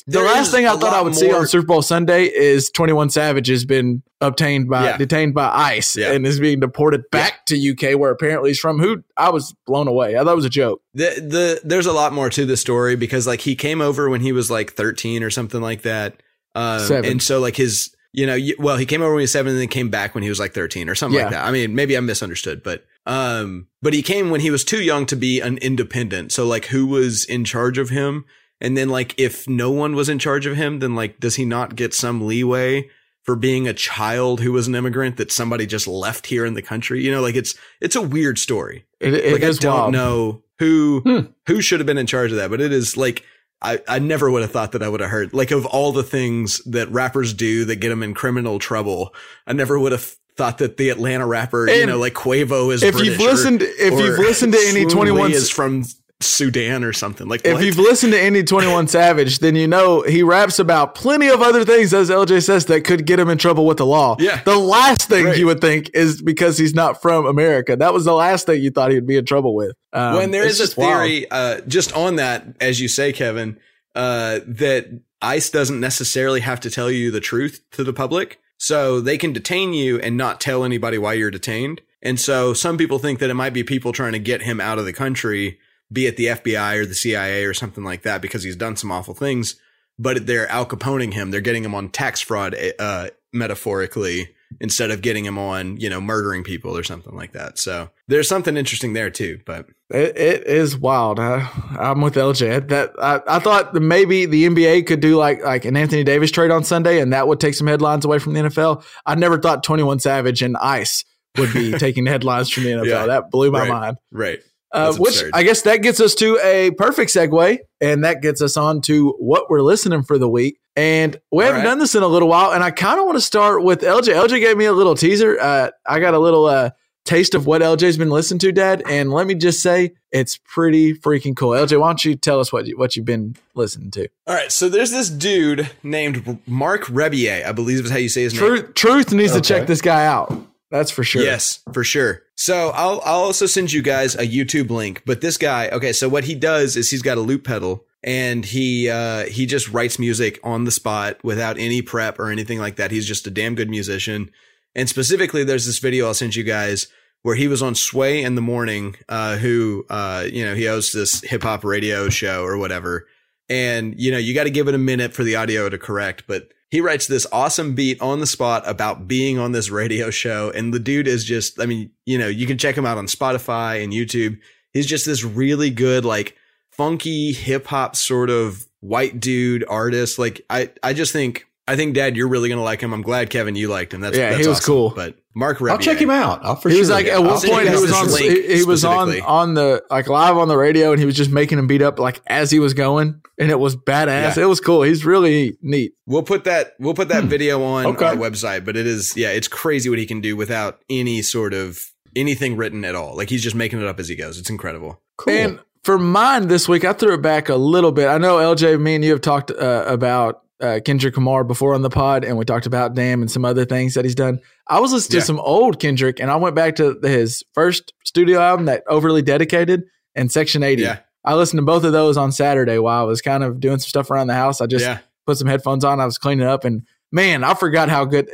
And there- I, the last thing I thought I would see on Super Bowl Sunday is 21 Savage has been obtained by, Yeah. detained by ICE Yeah. and is being deported back to UK where apparently he's from. Who I was blown away. I thought it was a joke. The the there's a lot more to the story because like he came over when he was like 13 or something like that. Um, Seven. and so like his you know well he came over when he was 7 and then came back when he was like 13 or something Yeah. like that. I mean maybe I misunderstood but um but he came when he was too young to be an independent. So like who was in charge of him? And then like if no one was in charge of him then like does he not get some leeway for being a child who was an immigrant that somebody just left here in the country? You know like it's it's a weird story It, it like is I don't wild. know who Hmm. who should have been in charge of that, but it is like I, I never would have thought that I would have heard like of all the things that rappers do that get them in criminal trouble. I never would have thought that the Atlanta rapper, you know, like Quavo is. if British you've or- listened, if or you've listened to any 21 is from Sudan or something like. If what? you've listened to any 21 Savage, then you know he raps about plenty of other things, as LJ says, that could get him in trouble with the law. Yeah. The last thing Right. you would think is because he's not from America. That was the last thing you thought he would be in trouble with. Um, when there is a theory, uh, just on that, as you say, Kevin, uh, that ICE doesn't necessarily have to tell you the truth to the public. So they can detain you and not tell anybody why you're detained. And so some people think that it might be people trying to get him out of the country, be it the FBI or the CIA or something like that, because he's done some awful things. But they're Al Caponing him. They're getting him on tax fraud, uh, metaphorically, instead of getting him on, you know, murdering people or something like that. So there's something interesting there too. But It, it is wild. I, I'm with LJ. That I, I thought maybe the NBA could do like like an Anthony Davis trade on Sunday, and that would take some headlines away from the NFL. I never thought 21 Savage and Ice would be taking headlines from the NFL. Yeah. that blew my Right. mind. right. Uh, which absurd. I guess that gets us to a perfect segue, and that gets us on to what we're listening for the week. And we All haven't right. done this in a little while, and I kind of want to start with LJ. LJ gave me a little teaser. Uh, I got a little uh, taste of what LJ's been listening to, Dad, and let me just say it's pretty freaking cool. LJ, why don't you tell us what you, what you've been listening to? All right, so there's this dude named Marc Rebillet, I believe is how you say his name. Truth, Truth needs to check this guy out. That's for sure. Yes, for sure. So I'll I'll also send you guys a YouTube link. But this guy, okay, so what he does is he's got a loop pedal and he uh he just writes music on the spot without any prep or anything like that. He's just a damn good musician. And specifically, there's this video I'll send you guys where he was on Sway in the morning, uh, who uh, you know, he hosts this hip hop radio show or whatever. And you know, you got to give it a minute for the audio to correct, but he writes this awesome beat on the spot about being on this radio show. And the dude is just, I mean, you know, you can check him out on Spotify and YouTube. He's just this really good, like funky hip hop sort of white dude artist. Like I, I just think I think, Dad, you're really gonna like him. I'm glad, Kevin, you liked him. That's Yeah, that's he was awesome. cool. But Mark, I'll check him out. I'll for he sure. was like at I'll one point he was on he, he was on on the like live on the radio and he was just making him beat up like as he was going and it was badass. Yeah. It was cool. He's really neat. We'll put that we'll put that video on Okay. our website, but it is yeah, it's crazy what he can do without any sort of anything written at all. Like he's just making it up as he goes. It's incredible. cool. And for mine this week, I threw it back a little bit. I know LJ, me and you have talked uh, about uh, Kendrick Lamar before on the pod, and we talked about Damn and some other things that he's done. I was listening Yeah. to some old Kendrick, and I went back to his first studio album, that Overly Dedicated, and Section 80. Yeah. I listened to both of those on Saturday while I was kind of doing some stuff around the house. I just yeah. put some headphones on. I was cleaning up, and man, I forgot how good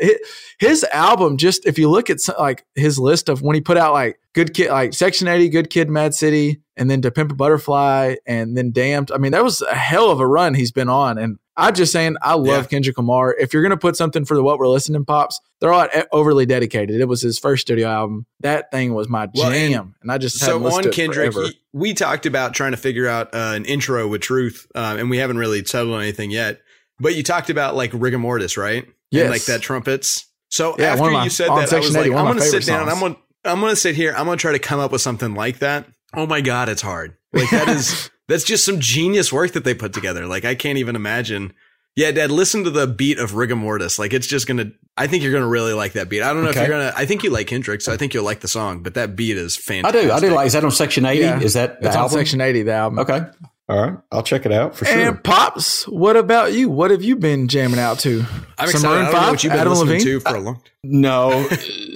his, album. Just if you look at like his list of when he put out like Good Kid, like Section Eighty, Good Kid, Mad City, and then To Pimp a Butterfly, and then Damned. I mean, that was a hell of a run he's been on. And I'm just saying, I love Yeah. Kendrick Lamar. If you're gonna put something for the what we're listening pops, they're all overly dedicated. It was his first studio album. That thing was my Well, and jam, and, I just So on Kendrick, he- we talked about trying to figure out uh, an intro with Truth, um, and we haven't really settled on anything yet. But you talked about like Rigamortus, right? Yes. And, like that trumpets. So Yeah, after my- you said that, I was like, 80, one I'm going to sit down. and I'm going. to I'm going to sit here. I'm going to try to come up with something like that. Oh my god, it's hard. Like that is that's just some genius work that they put together. Like I can't even imagine. Yeah, Dad, listen to the beat of Rigamortus. Like it's just gonna. I think you're gonna really like that beat. I don't know Okay. if you're gonna. I think you like Hendrix, so I think you'll like the song. But that beat is fantastic. I do. I do like. Is that on Section Eighty? Yeah. Is that the It's on? Section Eighty, the album. Okay. All right. I'll check it out for sure. And pops, what about you? What have you been jamming out to? I'm Some excited. Maroon I don't know 5, what you've been Adam listening Levine? to for a long. No,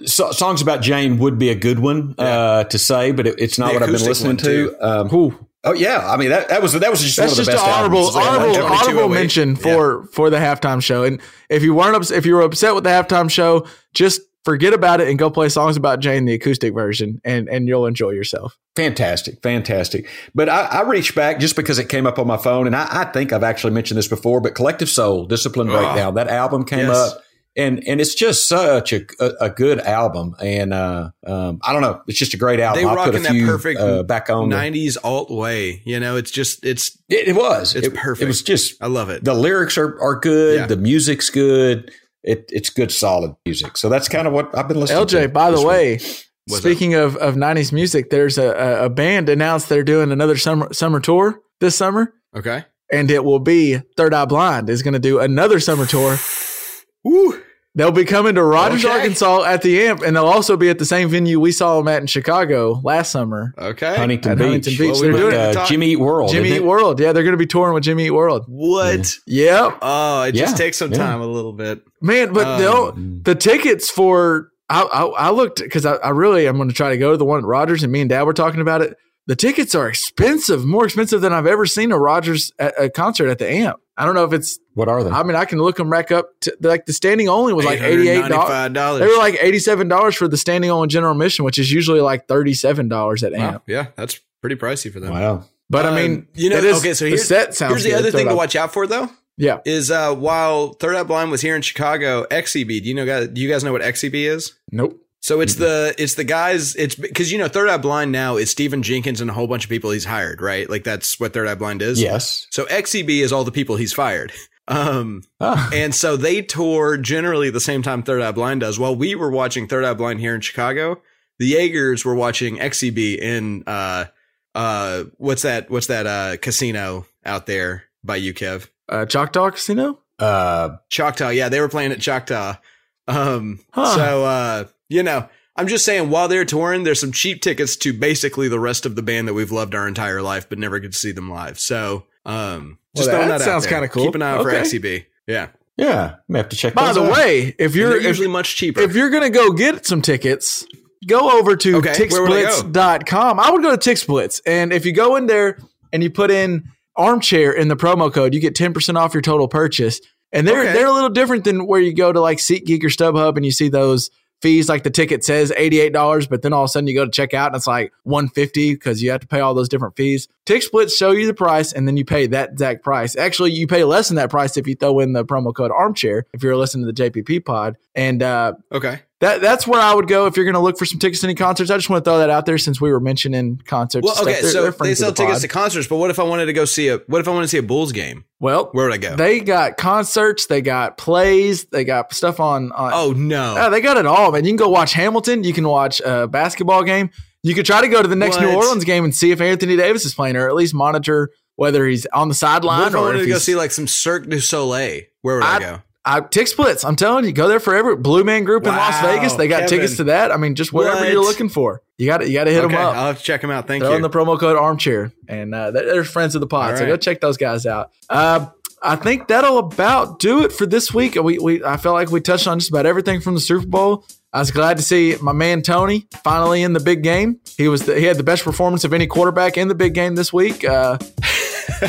so, songs about Jane would be a good one uh, to say, but it, it's not The what I've been listening to. Um, Who? oh yeah, I mean that, that was that was just That's one of just the an best honorable albums. Yeah, honorable, Jump honorable 208. mention for for the halftime show. And if you weren't ups- if you were upset with the halftime show, just forget about it and go play songs about Jane, the acoustic version, and and you'll enjoy yourself. Fantastic, fantastic. But I, I reached back just because it came up on my phone, and I, I think I've actually mentioned this before. But Collective Soul, Discipline Oh, Breakdown, that album came yes. up, and and it's just such a a, a good album. And uh, um, I don't know, it's just a great album. They I'll rock in that few perfect uh, back on. the- '90s alt way. You know, it's just it's. it, it was. It's it, perfect. It was just I love it. the lyrics are are good. Yeah. The music's good. It, it's good, solid music. So that's kind of what I've been listening to. LJ, by the week. way, What's speaking of of '90s music, there's a, a a band announced they're doing another summer summer tour this summer, Okay. and it will be Third Eye Blind is going to do another summer tour. Woo. They'll be coming to Rogers, Okay. Arkansas at the Amp, and they'll also be at the same venue we saw them at in Chicago last summer. Okay. Huntington At Beach. Huntington Beach. Well, we they're doing have it. to uh, talk- Jimmy Eat World. Jimmy Eat? World. Yeah, they're going to be touring with Jimmy Eat World. What? Yep. Oh, it just Yeah. takes some Yeah. time a little bit. Man, but Um, they'll the tickets for I I, I looked because I, I really I'm going to try to go to the one at Rogers and me and Dad were talking about it. The tickets are expensive, more expensive than I've ever seen a Rogers at a concert at the Amp. I don't know if it's. What are they? I mean, I can look them back up. To, like the standing only was like eighty eight dollars. $895. They were like eighty seven dollars for the standing only general admission, which is usually like thirty seven dollars at Wow. Amp. Yeah, that's pretty pricey for them. wow. But I mean, you know, it is- okay, so the here's, set sounds. here's the good. other thing to watch out for, though. Yeah, is uh, while Third Eye Blind was here in Chicago, XCB. Do you know? guys- Do you guys know what XCB is? nope. So it's the it's the guys. It's because you know Third Eye Blind now is Stephan Jenkins and a whole bunch of people he's hired, right? Like that's what Third Eye Blind is. Yes. So XCB is all the people he's fired. Um, Ah. and so they tour generally the same time Third Eye Blind does. While we were watching Third Eye Blind here in Chicago, the Jaegers were watching XCB in uh uh what's that what's that uh casino out there by you, Kev? Uh, Choctaw Casino. Uh, Choctaw. Yeah, they were playing at Choctaw. Um Huh. so uh you know, I'm just saying while they're touring, there's some cheap tickets to basically the rest of the band that we've loved our entire life but never get to see them live. So um just Well, throwing that that, sounds kinda cool. Keep an eye out Okay. for XCB. Yeah. yeah, may have to check. By the out. way, if You're if, usually much cheaper. if you're gonna go get some tickets, go over to Okay, where I ticksplits.com. I would go to TickSplits. And if you go in there and you put in armchair in the promo code, you get 10% off your total purchase. And they're Okay. they're a little different than where you go to like SeatGeek or StubHub and you see those fees like the ticket says $88, but then all of a sudden you go to check out and it's like 150 because you have to pay all those different fees. tick splits show you the price and then you pay that exact price. Actually, you pay less than that price if you throw in the promo code armchair if you're listening to the JPP pod. And uh, okay. That that's where I would go if you're going to look for some tickets to any concerts. I just want to throw that out there since we were mentioning concerts. Well, okay. They're- so they're they sell the tickets pod. to concerts, but what if I wanted to go see a what if I want to see a Bulls game? Well, Where would I go? They got concerts, they got plays, they got stuff on. on Oh no. Yeah, they got it all, man. You can go watch Hamilton. You can watch a basketball game. You could try to go to the next New Orleans game and see if Anthony Davis is playing, or at least monitor whether he's on the what sideline if I or wanted if to go see like some Cirque du Soleil? Where would I, I- go? I, tick splits. I'm telling you, go there for every Blue Man Group in Las Vegas. They got Kevin. tickets to that. I mean, just whatever What? you're looking for, you got to you got to hit Okay, them up. I'll have to check them out. Thank Throw you. in the promo code armchair, and uh, they're, friends of the pod. So go check those guys out. Uh, I think that'll about do it for this week. We, we I felt like we touched on just about everything from the Super Bowl. I was glad to see my man Tony finally in the big game. He was the, he had the best performance of any quarterback in the big game this week. Uh,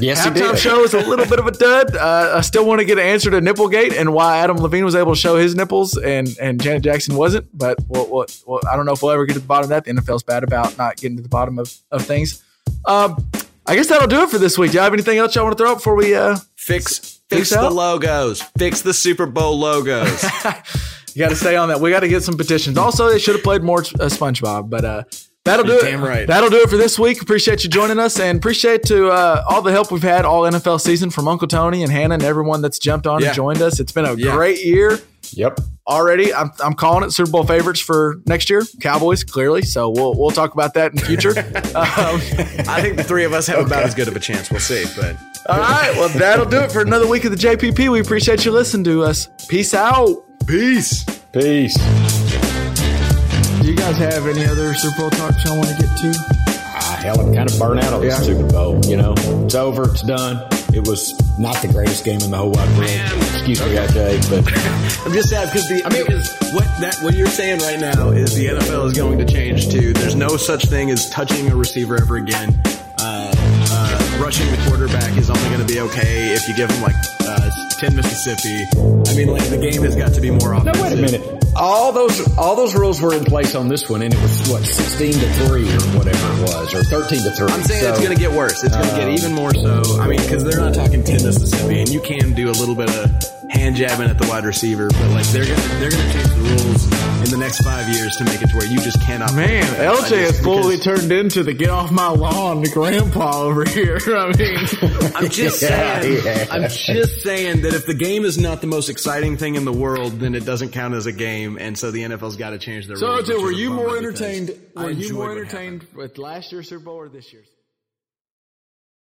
Yes, he halftime did. show is a little bit of a dud. Uh, I still want to get an answer to Nipplegate and why Adam Levine was able to show his nipples and and Janet Jackson wasn't. But we'll, we'll, we'll, I don't know if we'll ever get to the bottom of that. The NFL's bad about not getting to the bottom of, of things. Um, I guess that'll do it for this week. Do you have anything else y'all want to throw up before we? Uh, Fix Fix fix the out? logos. Fix the Super Bowl logos. you got to stay on that. We got to get some petitions. Also, they should have played more uh, SpongeBob, but that'll do You're it. damn right. That'll do it for this week. Appreciate you joining us, and appreciate to uh, all the help we've had all NFL season from Uncle Tony and Hannah and everyone that's jumped on Yeah. and joined us. It's been a Yeah. great year. Yep. already. I'm, I'm calling it Super Bowl favorites for next year. Cowboys, clearly. So we'll we'll talk about that in the future. um, I think the three of us have about as good of a chance. We'll see, but all right. Well, that'll do it for another week of the JPP. We appreciate you listening to us. Peace out. peace. Peace. Do you guys have any other Super Bowl talks y'all want to get to? Ah, hell, I'm kind of burnt out on Yeah. the Super Bowl. You know, it's over. It's done. It was not the greatest game in the whole wide world. Excuse me, AJ, but I'm just sad because the I mean, because what that what you're saying right now is the NFL is going to change to there's no such thing as touching a receiver ever again. Uh, uh, rushing the quarterback is only going to be okay if you give him like uh, 10 Mississippi. I mean, like the game has got to be more no, offensive. wait a minute. All those all those rules were in place on this one, and it was what sixteen to three or whatever it was, or thirteen to three. I'm saying So, it's going to get worse. It's going to get even more so. I mean, because they're not talking 10 Mississippi, and you can do a little bit of hand jabbing at the wide receiver, but like they're going to they're going to change the rules in the next five years to make it to where you just cannot. Man, LJ defense. has fully turned into the get off my lawn, the grandpa over here. I mean, I'm just Yeah, saying. yeah. I'm just saying that if the game is not the most exciting thing in the world, then it doesn't count as a game, and so the NFL's got to change their so rules. LJ, were you more entertained? Were you more entertained with last year's Super Bowl or this year's?